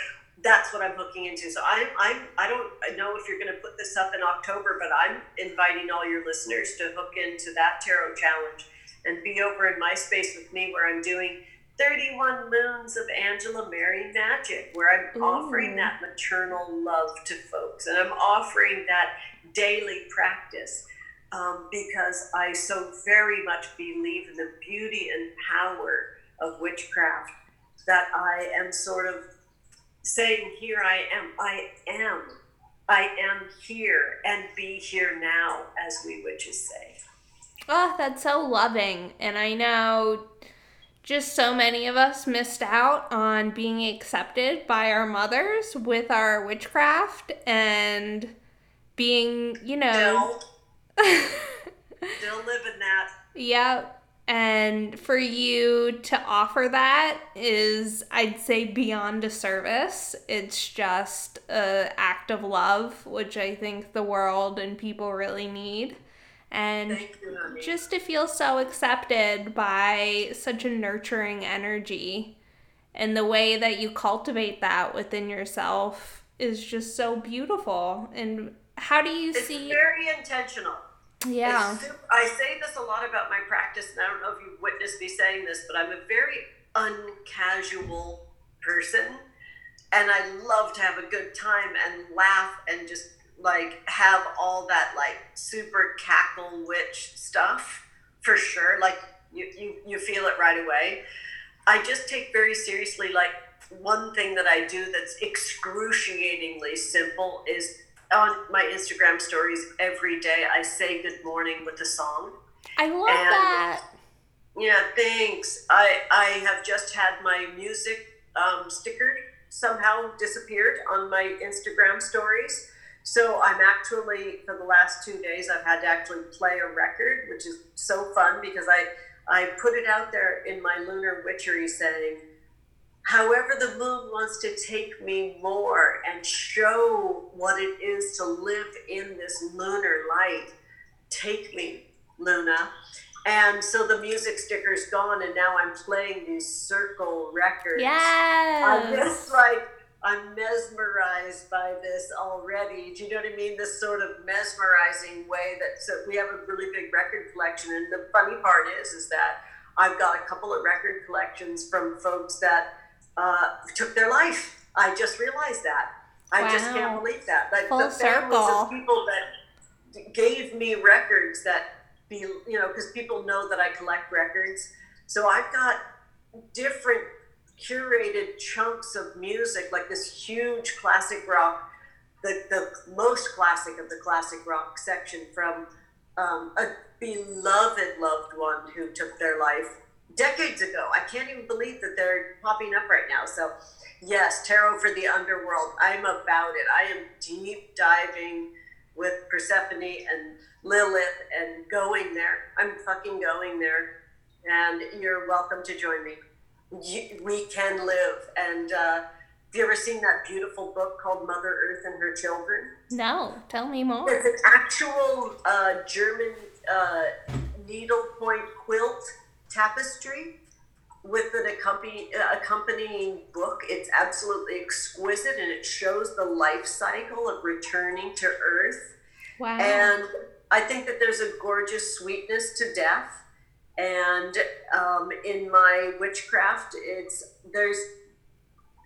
that's what I'm hooking into. So I'm, I'm I don't know if you're going to put this up in October, but I'm inviting all your listeners to hook into that tarot challenge and be over in my space with me where I'm doing 31 moons of Angela Mary Magick, where I'm Ooh. offering that maternal love to folks and I'm offering that daily practice um, because I so very much believe in the beauty and power of witchcraft that I am sort of saying, Here I am, I am, I am here, and be here now, as we witches say. Oh, that's so loving. And I know just so many of us missed out on being accepted by our mothers with our witchcraft and being, you know. Still, still living that. Yep. And for you to offer that is, I'd say, beyond a service. It's just an act of love, which I think the world and people really need. And you, just to feel so accepted by such a nurturing energy. And the way that you cultivate that within yourself is just so beautiful. And how do you it's see? It's very intentional yeah. Super, I say this a lot about my practice, and I don't know if you've witnessed me saying this, but I'm a very uncasual person. And I love to have a good time and laugh and just like have all that like super cackle witch stuff for sure. Like you, you, you feel it right away. I just take very seriously like one thing that I do that's excruciatingly simple is on my Instagram stories every day. I say good morning with a song. I love and, that. Yeah, thanks. I I have just had my music um, sticker somehow disappeared on my Instagram stories. So I'm actually for the last two days I've had to actually play a record, which is so fun because I I put it out there in my lunar witchery saying however the moon wants to take me more and show what it is to live in this lunar light. Take me luna. And so the music sticker's gone and now i'm playing these circle records. Yes. i'm just like i'm mesmerized by this already. Do you know what i mean? This sort of mesmerizing way that so we have a really big record collection and the funny part is is that i've got a couple of record collections from folks that uh, took their life. I just realized that. I wow. just can't believe that. Like Full the families circle. of people that gave me records that be you know because people know that I collect records. So I've got different curated chunks of music, like this huge classic rock, the, the most classic of the classic rock section from um, a beloved loved one who took their life decades ago. I can't even believe that they're popping up right now. So, yes, tarot for the underworld. I'm about it. I am deep diving with Persephone and Lilith and going there. I'm fucking going there. And you're welcome to join me. We can live. And uh, have you ever seen that beautiful book called Mother Earth and Her Children? No, tell me more. It's an actual uh, German uh, needlepoint quilt tapestry with an accompany, accompanying book. It's absolutely exquisite and it shows the life cycle of returning to Earth. Wow. And I think that there's a gorgeous sweetness to death. And um, in my witchcraft, it's there's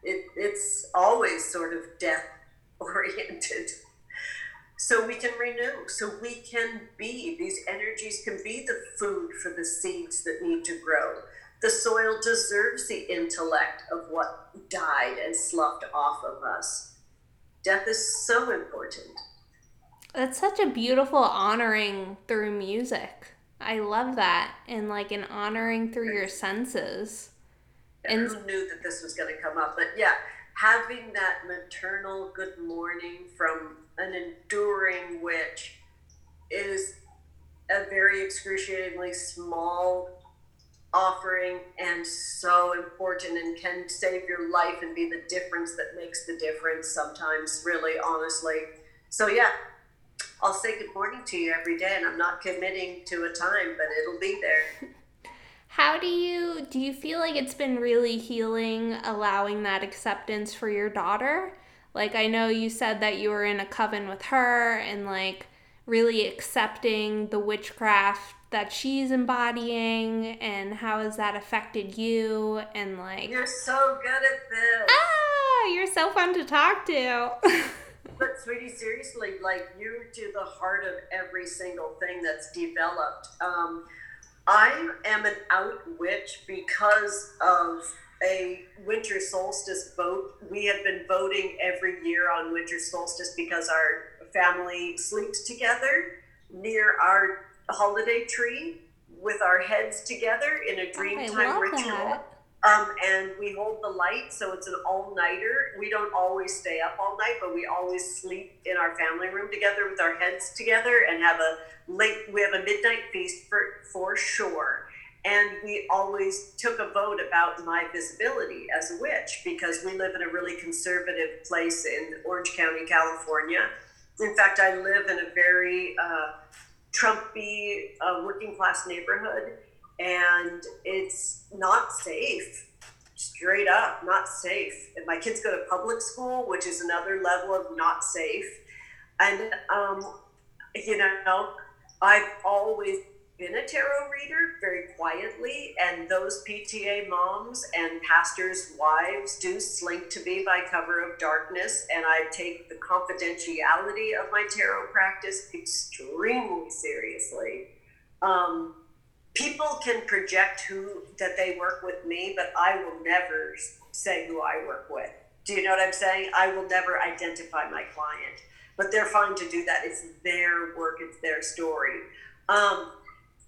it, it's always sort of death oriented so we can renew, so we can be. These energies can be the food for the seeds that need to grow. The soil deserves the intellect of what died and sloughed off of us. Death is so important. That's such a beautiful honoring through music. I love that. And like an honoring through your senses. And who knew that this was going to come up? But yeah, having that maternal good morning from an enduring witch is a very excruciatingly small offering and so important and can save your life and be the difference that makes the difference sometimes really honestly so yeah I'll say good morning to you every day, and I'm not committing to a time, but it'll be there. How do you do you feel like it's been really healing allowing that acceptance for your daughter? Like I know you said that you were in a coven with her and like really accepting the witchcraft that she's embodying and how has that affected you and like You're so good at this. Ah, you're so fun to talk to. but sweetie, seriously, like you're to the heart of every single thing that's developed. Um, I am an out witch because of a winter solstice vote. We have been voting every year on winter solstice because our family sleeps together near our holiday tree with our heads together in a dreamtime ritual. Um, and we hold the light, so it's an all nighter. We don't always stay up all night, but we always sleep in our family room together with our heads together and have a late. We have a midnight feast for for sure. And we always took a vote about my visibility as a witch because we live in a really conservative place in Orange County, California. In fact, I live in a very uh, Trumpy uh, working class neighborhood, and it's not safe. Straight up, not safe. And my kids go to public school, which is another level of not safe. And um, you know, I've always been a tarot reader very quietly, and those PTA moms and pastors' wives do slink to me by cover of darkness, and I take the confidentiality of my tarot practice extremely seriously. Um, people can project who that they work with me, but I will never say who I work with. Do you know what I'm saying? I will never identify my client, but they're fine to do that. It's their work, it's their story. Um,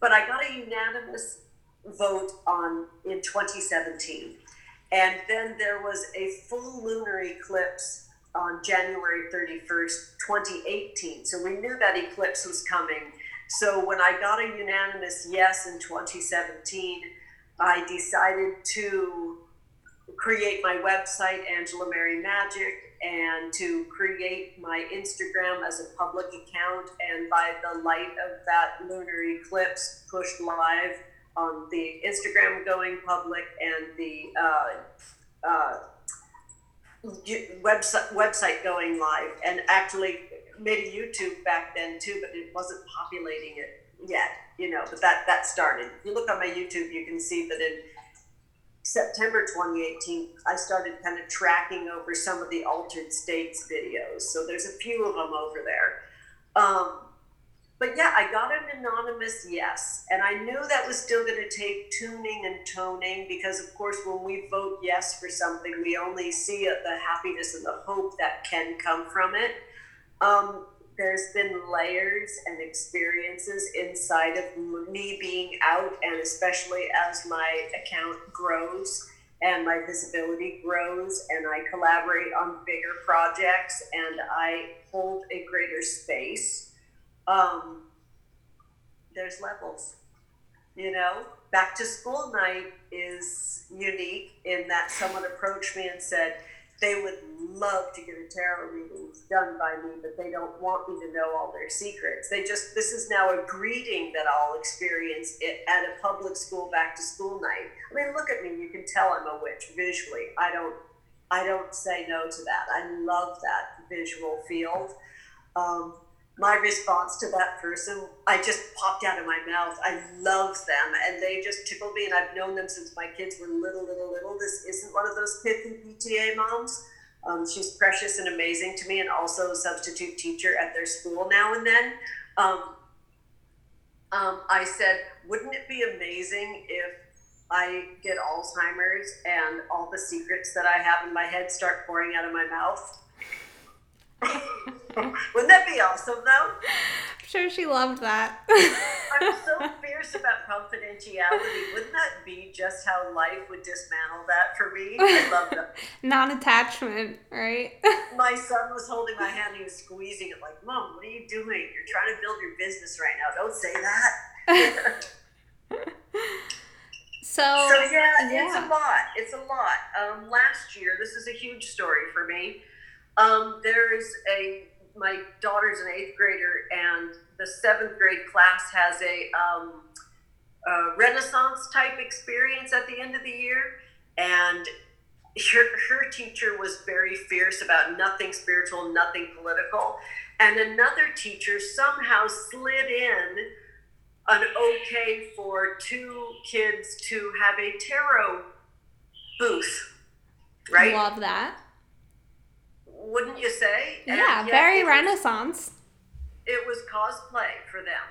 but I got a unanimous vote on in 2017. And then there was a full lunar eclipse on January 31st, 2018. So we knew that eclipse was coming. So when I got a unanimous yes in 2017, I decided to create my website, Angela Mary Magick, and to create my Instagram as a public account. And by the light of that lunar eclipse, pushed live on the Instagram going public and the uh, uh, website website going live, and actually made a YouTube back then too, but it wasn't populating it yet. You know, but that that started. If you look on my YouTube, you can see that in September 2018, I started kind of tracking over some of the altered states videos. So there's a few of them over there. Um, but yeah, I got an anonymous yes. And I knew that was still going to take tuning and toning because, of course, when we vote yes for something, we only see the happiness and the hope that can come from it. Um, there's been layers and experiences inside of me being out, and especially as my account grows and my visibility grows, and I collaborate on bigger projects and I hold a greater space. Um, there's levels, you know. Back to school night is unique in that someone approached me and said, they would love to get a tarot reading done by me, but they don't want me to know all their secrets. They just, this is now a greeting that I'll experience it at a public school back to school night. I mean, look at me, you can tell I'm a witch visually. I don't, I don't say no to that. I love that visual field. Um, my response to that person, I just popped out of my mouth. I love them and they just tickle me. And I've known them since my kids were little, little, little. This isn't one of those pithy PTA moms. Um, she's precious and amazing to me and also a substitute teacher at their school now and then. Um, um, I said, wouldn't it be amazing if I get Alzheimer's and all the secrets that I have in my head start pouring out of my mouth? Wouldn't that be awesome, though? I'm sure she loved that. I'm so fierce about confidentiality. Wouldn't that be just how life would dismantle that for me? I love that. Non attachment, right? my son was holding my hand. He was squeezing it, like, Mom, what are you doing? You're trying to build your business right now. Don't say that. So, so yeah, yeah, it's a lot. It's a lot. Um, last year, this is a huge story for me. Um, there's a my daughter's an eighth grader, and the seventh grade class has a, um, a Renaissance type experience at the end of the year, and her, her teacher was very fierce about nothing spiritual, nothing political, and another teacher somehow slid in an okay for two kids to have a tarot booth, right? Love that. Wouldn't you say? Yeah, very it Renaissance. Was, it was cosplay for them.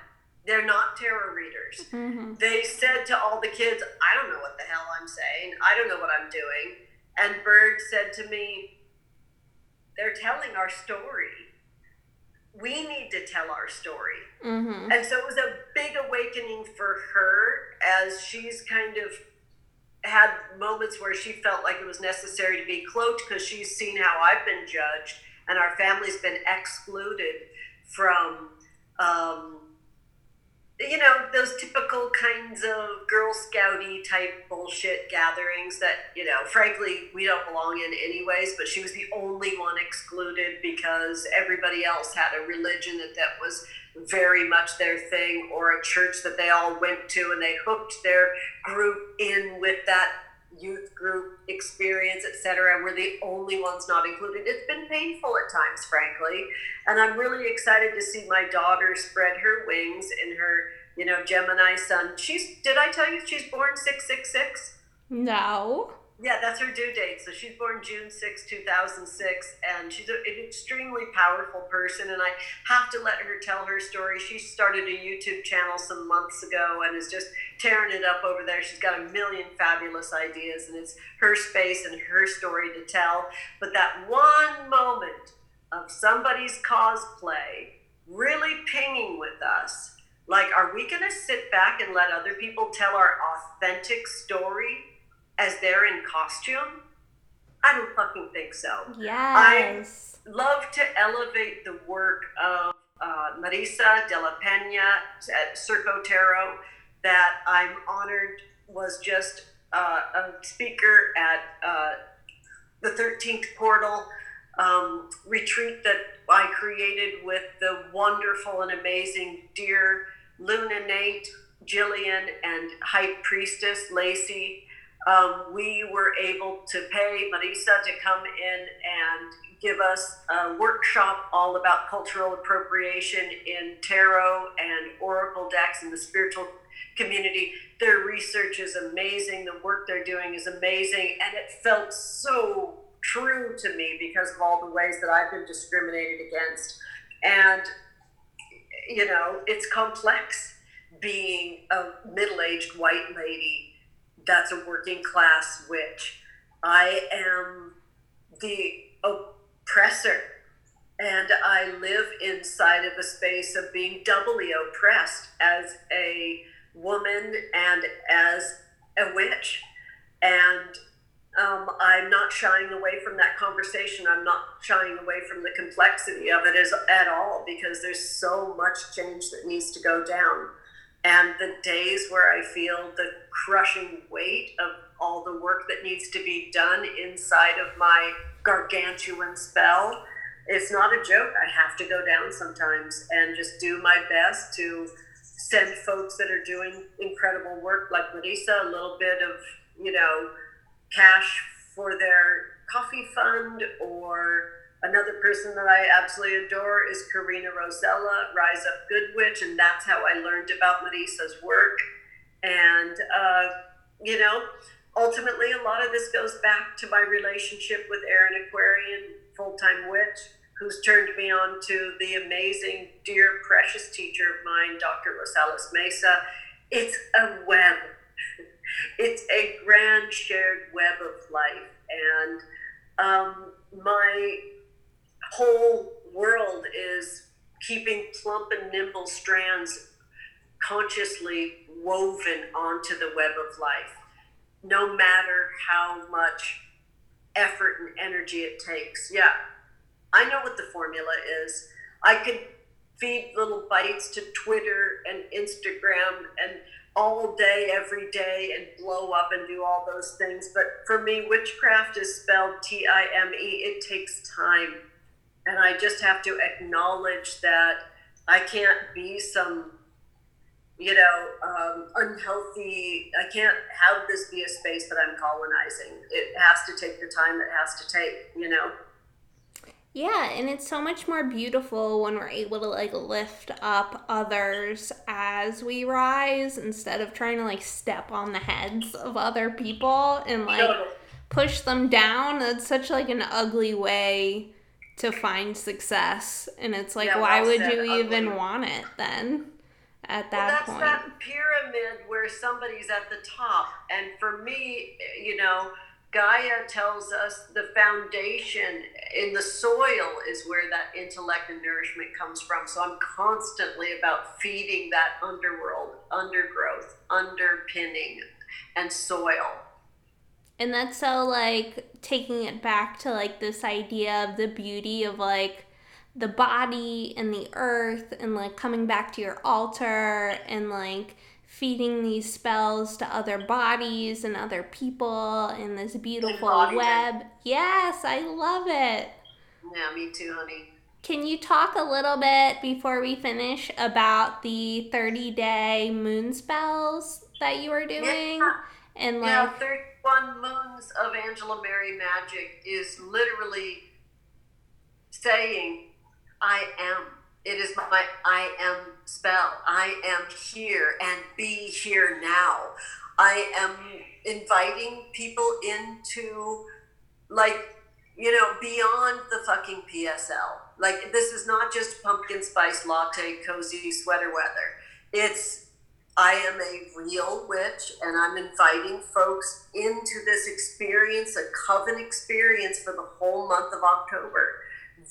They're not tarot readers. Mm-hmm. They said to all the kids, I don't know what the hell I'm saying. I don't know what I'm doing. And Bird said to me, They're telling our story. We need to tell our story. Mm-hmm. And so it was a big awakening for her as she's kind of had moments where she felt like it was necessary to be cloaked because she's seen how I've been judged and our family's been excluded from um, you know those typical kinds of girl scouty type bullshit gatherings that you know frankly we don't belong in anyways but she was the only one excluded because everybody else had a religion that, that was very much their thing or a church that they all went to and they hooked their group in with that youth group experience, etc. We're the only ones not included. It's been painful at times, frankly, and I'm really excited to see my daughter spread her wings in her, you know, Gemini sun. She's did I tell you she's born six six six? No. Yeah, that's her due date. So she's born June 6, 2006, and she's a, an extremely powerful person. And I have to let her tell her story. She started a YouTube channel some months ago and is just tearing it up over there. She's got a million fabulous ideas, and it's her space and her story to tell. But that one moment of somebody's cosplay really pinging with us like, are we going to sit back and let other people tell our authentic story? As they're in costume, I don't fucking think so. Yes. I love to elevate the work of uh, Marisa de la Pena at Circo Tarot that I'm honored was just uh, a speaker at uh, the 13th Portal um, retreat that I created with the wonderful and amazing dear Luna Nate, Jillian, and High Priestess Lacey um, we were able to pay Marisa to come in and give us a workshop all about cultural appropriation in tarot and oracle decks in the spiritual community. Their research is amazing, the work they're doing is amazing, and it felt so true to me because of all the ways that I've been discriminated against. And, you know, it's complex being a middle aged white lady that's a working class witch. I am the oppressor. And I live inside of a space of being doubly oppressed as a woman and as a witch. And um, I'm not shying away from that conversation. I'm not shying away from the complexity of it as, at all because there's so much change that needs to go down. And the days where I feel the crushing weight of all the work that needs to be done inside of my gargantuan spell, it's not a joke. I have to go down sometimes and just do my best to send folks that are doing incredible work like Marisa a little bit of, you know, cash for their coffee fund or Another person that I absolutely adore is Karina Rosella, Rise Up Good Witch, and that's how I learned about Marisa's work. And, uh, you know, ultimately, a lot of this goes back to my relationship with Erin Aquarian, full time witch, who's turned me on to the amazing, dear, precious teacher of mine, Dr. Rosales Mesa. It's a web, it's a grand shared web of life. And um, my whole world is keeping plump and nimble strands consciously woven onto the web of life, no matter how much effort and energy it takes. Yeah, I know what the formula is. I could feed little bites to Twitter and Instagram and all day, every day, and blow up and do all those things. But for me, witchcraft is spelled T I M E. It takes time and I just have to acknowledge that I can't be some, you know, um, unhealthy. I can't have this be a space that I'm colonizing. It has to take the time it has to take, you know. Yeah, and it's so much more beautiful when we're able to like lift up others as we rise instead of trying to like step on the heads of other people and like push them down. That's such like an ugly way to find success. And it's like, yeah, why would you ugly. even want it then? At that well, that's point. that pyramid where somebody's at the top. And for me, you know, Gaia tells us the foundation in the soil is where that intellect and nourishment comes from. So I'm constantly about feeding that underworld, undergrowth, underpinning, and soil. And that's so like taking it back to like this idea of the beauty of like the body and the earth and like coming back to your altar and like feeding these spells to other bodies and other people in this beautiful web. Yes, I love it. Yeah, me too, honey. Can you talk a little bit before we finish about the 30 day moon spells that you were doing? Yeah. And like yeah, 31 moons of Angela Mary Magick is literally saying, I am it is my I am spell. I am here and be here now. I am inviting people into like you know beyond the fucking PSL. Like this is not just pumpkin spice latte cozy sweater weather. It's I am a real witch and I'm inviting folks into this experience, a coven experience for the whole month of October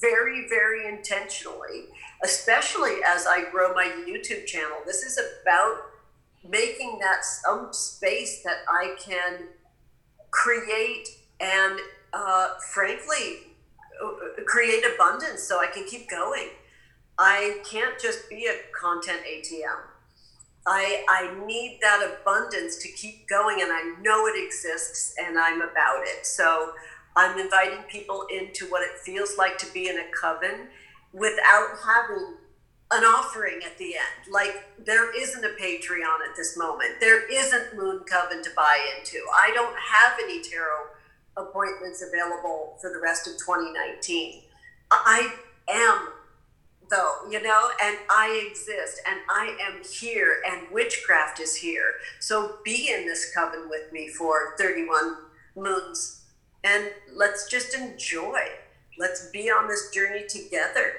very, very intentionally, especially as I grow my YouTube channel. This is about making that some space that I can create and, uh, frankly, uh, create abundance so I can keep going. I can't just be a content ATM. I, I need that abundance to keep going, and I know it exists, and I'm about it. So I'm inviting people into what it feels like to be in a coven without having an offering at the end. Like there isn't a Patreon at this moment. There isn't Moon Coven to buy into. I don't have any tarot appointments available for the rest of 2019. I am though, you know, and I exist and I am here and witchcraft is here. So be in this coven with me for 31 moons and let's just enjoy. Let's be on this journey together.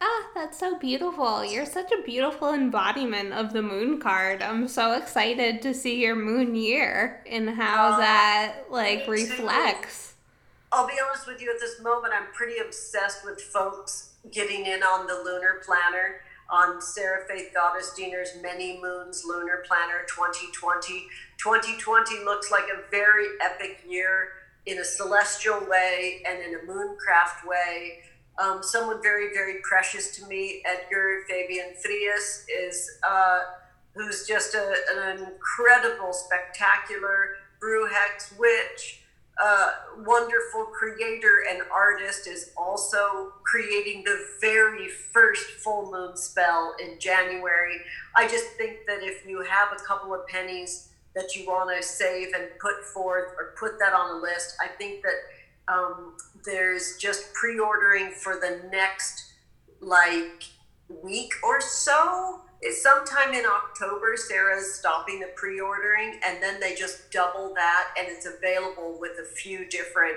Ah, that's so beautiful. You're such a beautiful embodiment of the moon card. I'm so excited to see your moon year and how uh, that like reflects. I'll be honest with you at this moment, I'm pretty obsessed with folks getting in on the lunar planner on Sarah Faith Gottesdiener's Many Moons Lunar Planner 2020. 2020 looks like a very epic year in a celestial way and in a mooncraft way. Um, someone very, very precious to me, Edgar Fabian Frias, is uh, who's just a, an incredible, spectacular Brujx witch uh, wonderful creator and artist is also creating the very first full moon spell in January. I just think that if you have a couple of pennies that you want to save and put forth or put that on a list, I think that um, there's just pre ordering for the next like week or so sometime in October. Sarah's stopping the pre-ordering, and then they just double that, and it's available with a few different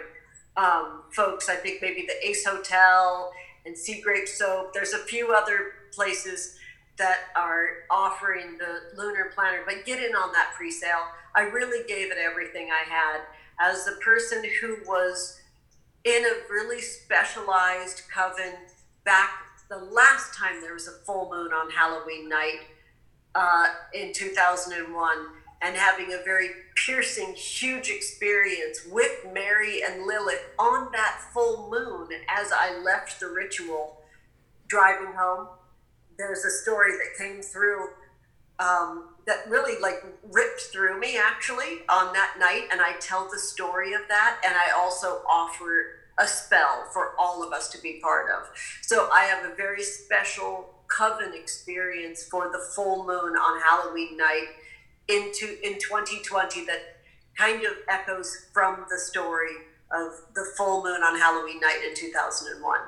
um, folks. I think maybe the Ace Hotel and Sea Grape Soap. There's a few other places that are offering the lunar planner, but get in on that pre-sale. I really gave it everything I had as the person who was in a really specialized coven back the last time there was a full moon on Halloween night uh, in 2001 and having a very piercing, huge experience with Mary and Lilith on that full moon as I left the ritual driving home. There's a story that came through um, that really like ripped through me actually on that night. And I tell the story of that. And I also offer a spell for all of us to be part of. So I have a very special coven experience for the full moon on Halloween night into in 2020 that kind of echoes from the story of the full moon on Halloween night in 2001.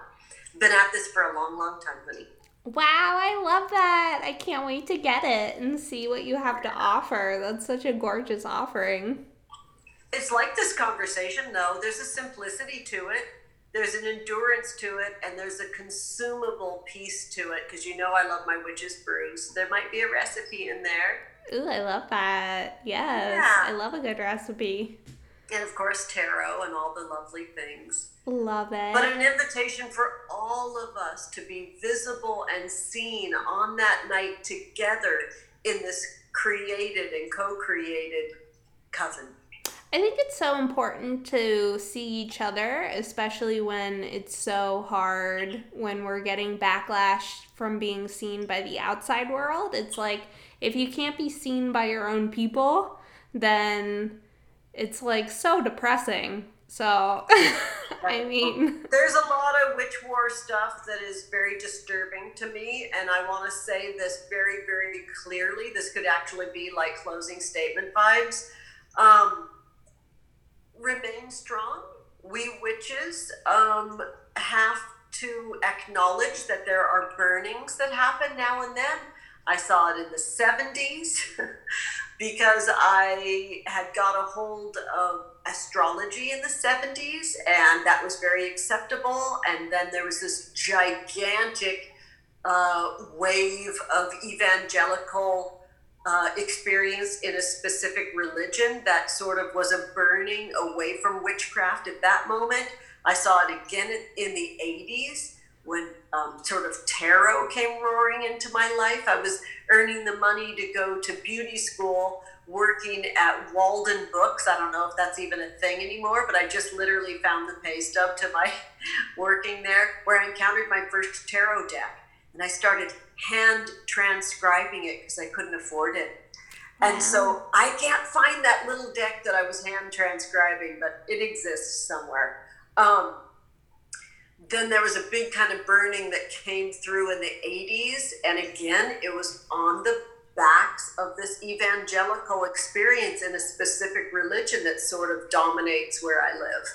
Been at this for a long, long time, honey. Wow, I love that. I can't wait to get it and see what you have to offer. That's such a gorgeous offering. It's like this conversation, though. There's a simplicity to it, there's an endurance to it, and there's a consumable piece to it because you know I love my witch's brews. There might be a recipe in there. Ooh, I love that. Yes, yeah. I love a good recipe. And of course, tarot and all the lovely things. Love it. But an invitation for all of us to be visible and seen on that night together in this created and co created coven. I think it's so important to see each other, especially when it's so hard when we're getting backlash from being seen by the outside world. It's like if you can't be seen by your own people, then it's like so depressing. So, I mean, there's a lot of witch war stuff that is very disturbing to me, and I want to say this very, very clearly. This could actually be like closing statement vibes. Um, remain strong. We witches um, have to acknowledge that there are burnings that happen now and then. I saw it in the 70s because I had got a hold of astrology in the 70s and that was very acceptable. And then there was this gigantic uh, wave of evangelical uh, experience in a specific religion that sort of was a burning away from witchcraft at that moment. I saw it again in the 80s when um, sort of tarot came roaring into my life. I was earning the money to go to beauty school, working at Walden Books. I don't know if that's even a thing anymore, but I just literally found the pay stub to my working there where I encountered my first tarot deck. And I started hand transcribing it because I couldn't afford it. And so I can't find that little deck that I was hand transcribing, but it exists somewhere. Um, then there was a big kind of burning that came through in the 80s. And again, it was on the backs of this evangelical experience in a specific religion that sort of dominates where I live.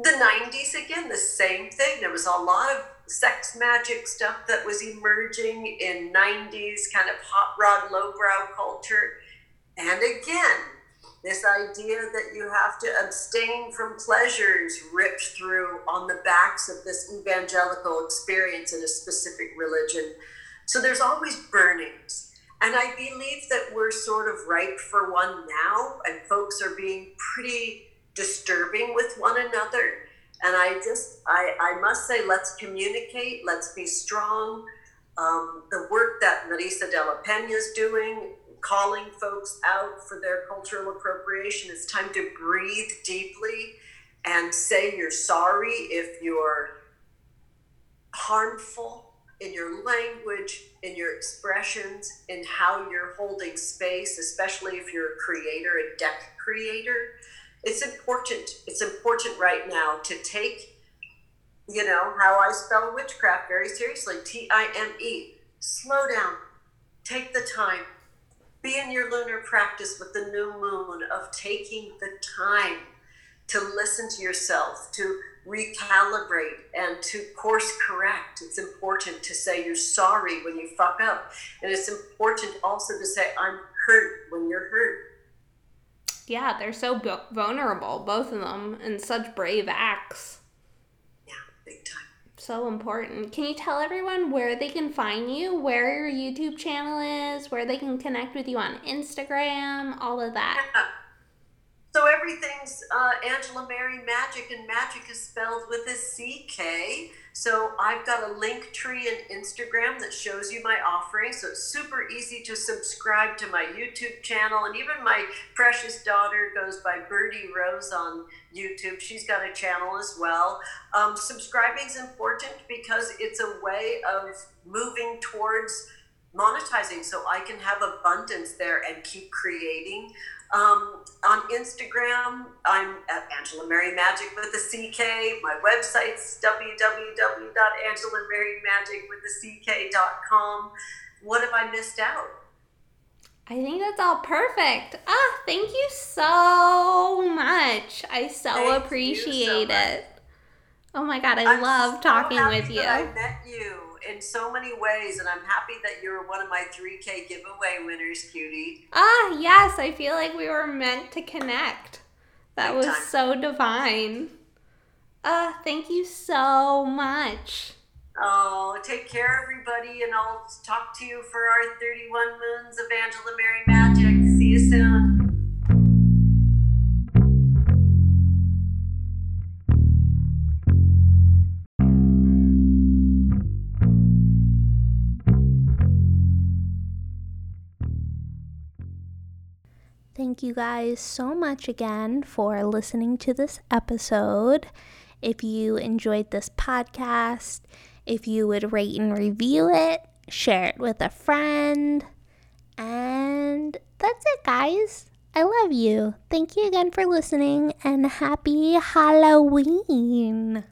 The 90s, again, the same thing. There was a lot of sex magic stuff that was emerging in 90s kind of hot rod lowbrow culture. And again this idea that you have to abstain from pleasures ripped through on the backs of this evangelical experience in a specific religion. So there's always burnings. And i believe that we're sort of ripe for one now and folks are being pretty disturbing with one another and I just, I, I must say, let's communicate, let's be strong. Um, the work that Marisa de la Pena is doing, calling folks out for their cultural appropriation, it's time to breathe deeply and say you're sorry if you're harmful in your language, in your expressions, in how you're holding space, especially if you're a creator, a deck creator it's important. It's important right now to take, you know, how I spell witchcraft very seriously. T I M E. Slow down. Take the time. Be in your lunar practice with the new moon of taking the time to listen to yourself, to recalibrate, and to course correct. It's important to say you're sorry when you fuck up. And it's important also to say, I'm hurt when you're hurt yeah, they're so vulnerable, both of them, and such brave acts. Yeah, big time. So important. Can you tell everyone where they can find you, where your YouTube channel is, where they can connect with you on Instagram, all of that? Yeah. So everything's uh, Angela Mary Magick, and magic is spelled with a CK. So I've got a link tree in Instagram that shows you my offering. So it's super easy to subscribe to my YouTube channel. And even my precious daughter goes by Birdie Rose on YouTube. She's got a channel as well. Um, subscribing is important because it's a way of moving towards monetizing so I can have abundance there and keep creating. Um, on Instagram, I'm at Angela Mary Magick with the CK. My website's www.angelamarymagicwiththeck.com. What have I missed out? I think that's all perfect. Ah, thank you so much. I so Thank appreciate so it. Oh my god, I I'm love so talking with you. I met you in so many ways, and I'm happy that you're one of my 3K giveaway winners, cutie. Ah, yes, I feel like we were meant to connect. That Big was time. so divine. Ah, thank you so much. Oh, take care, everybody, and I'll talk to you for our 31 moons of Angela Mary Magick. See you soon. Thank you guys so much again for listening to this episode. If you enjoyed this podcast, if you would rate and review it, share it with a friend. And that's it, guys. I love you. Thank you again for listening and happy Halloween.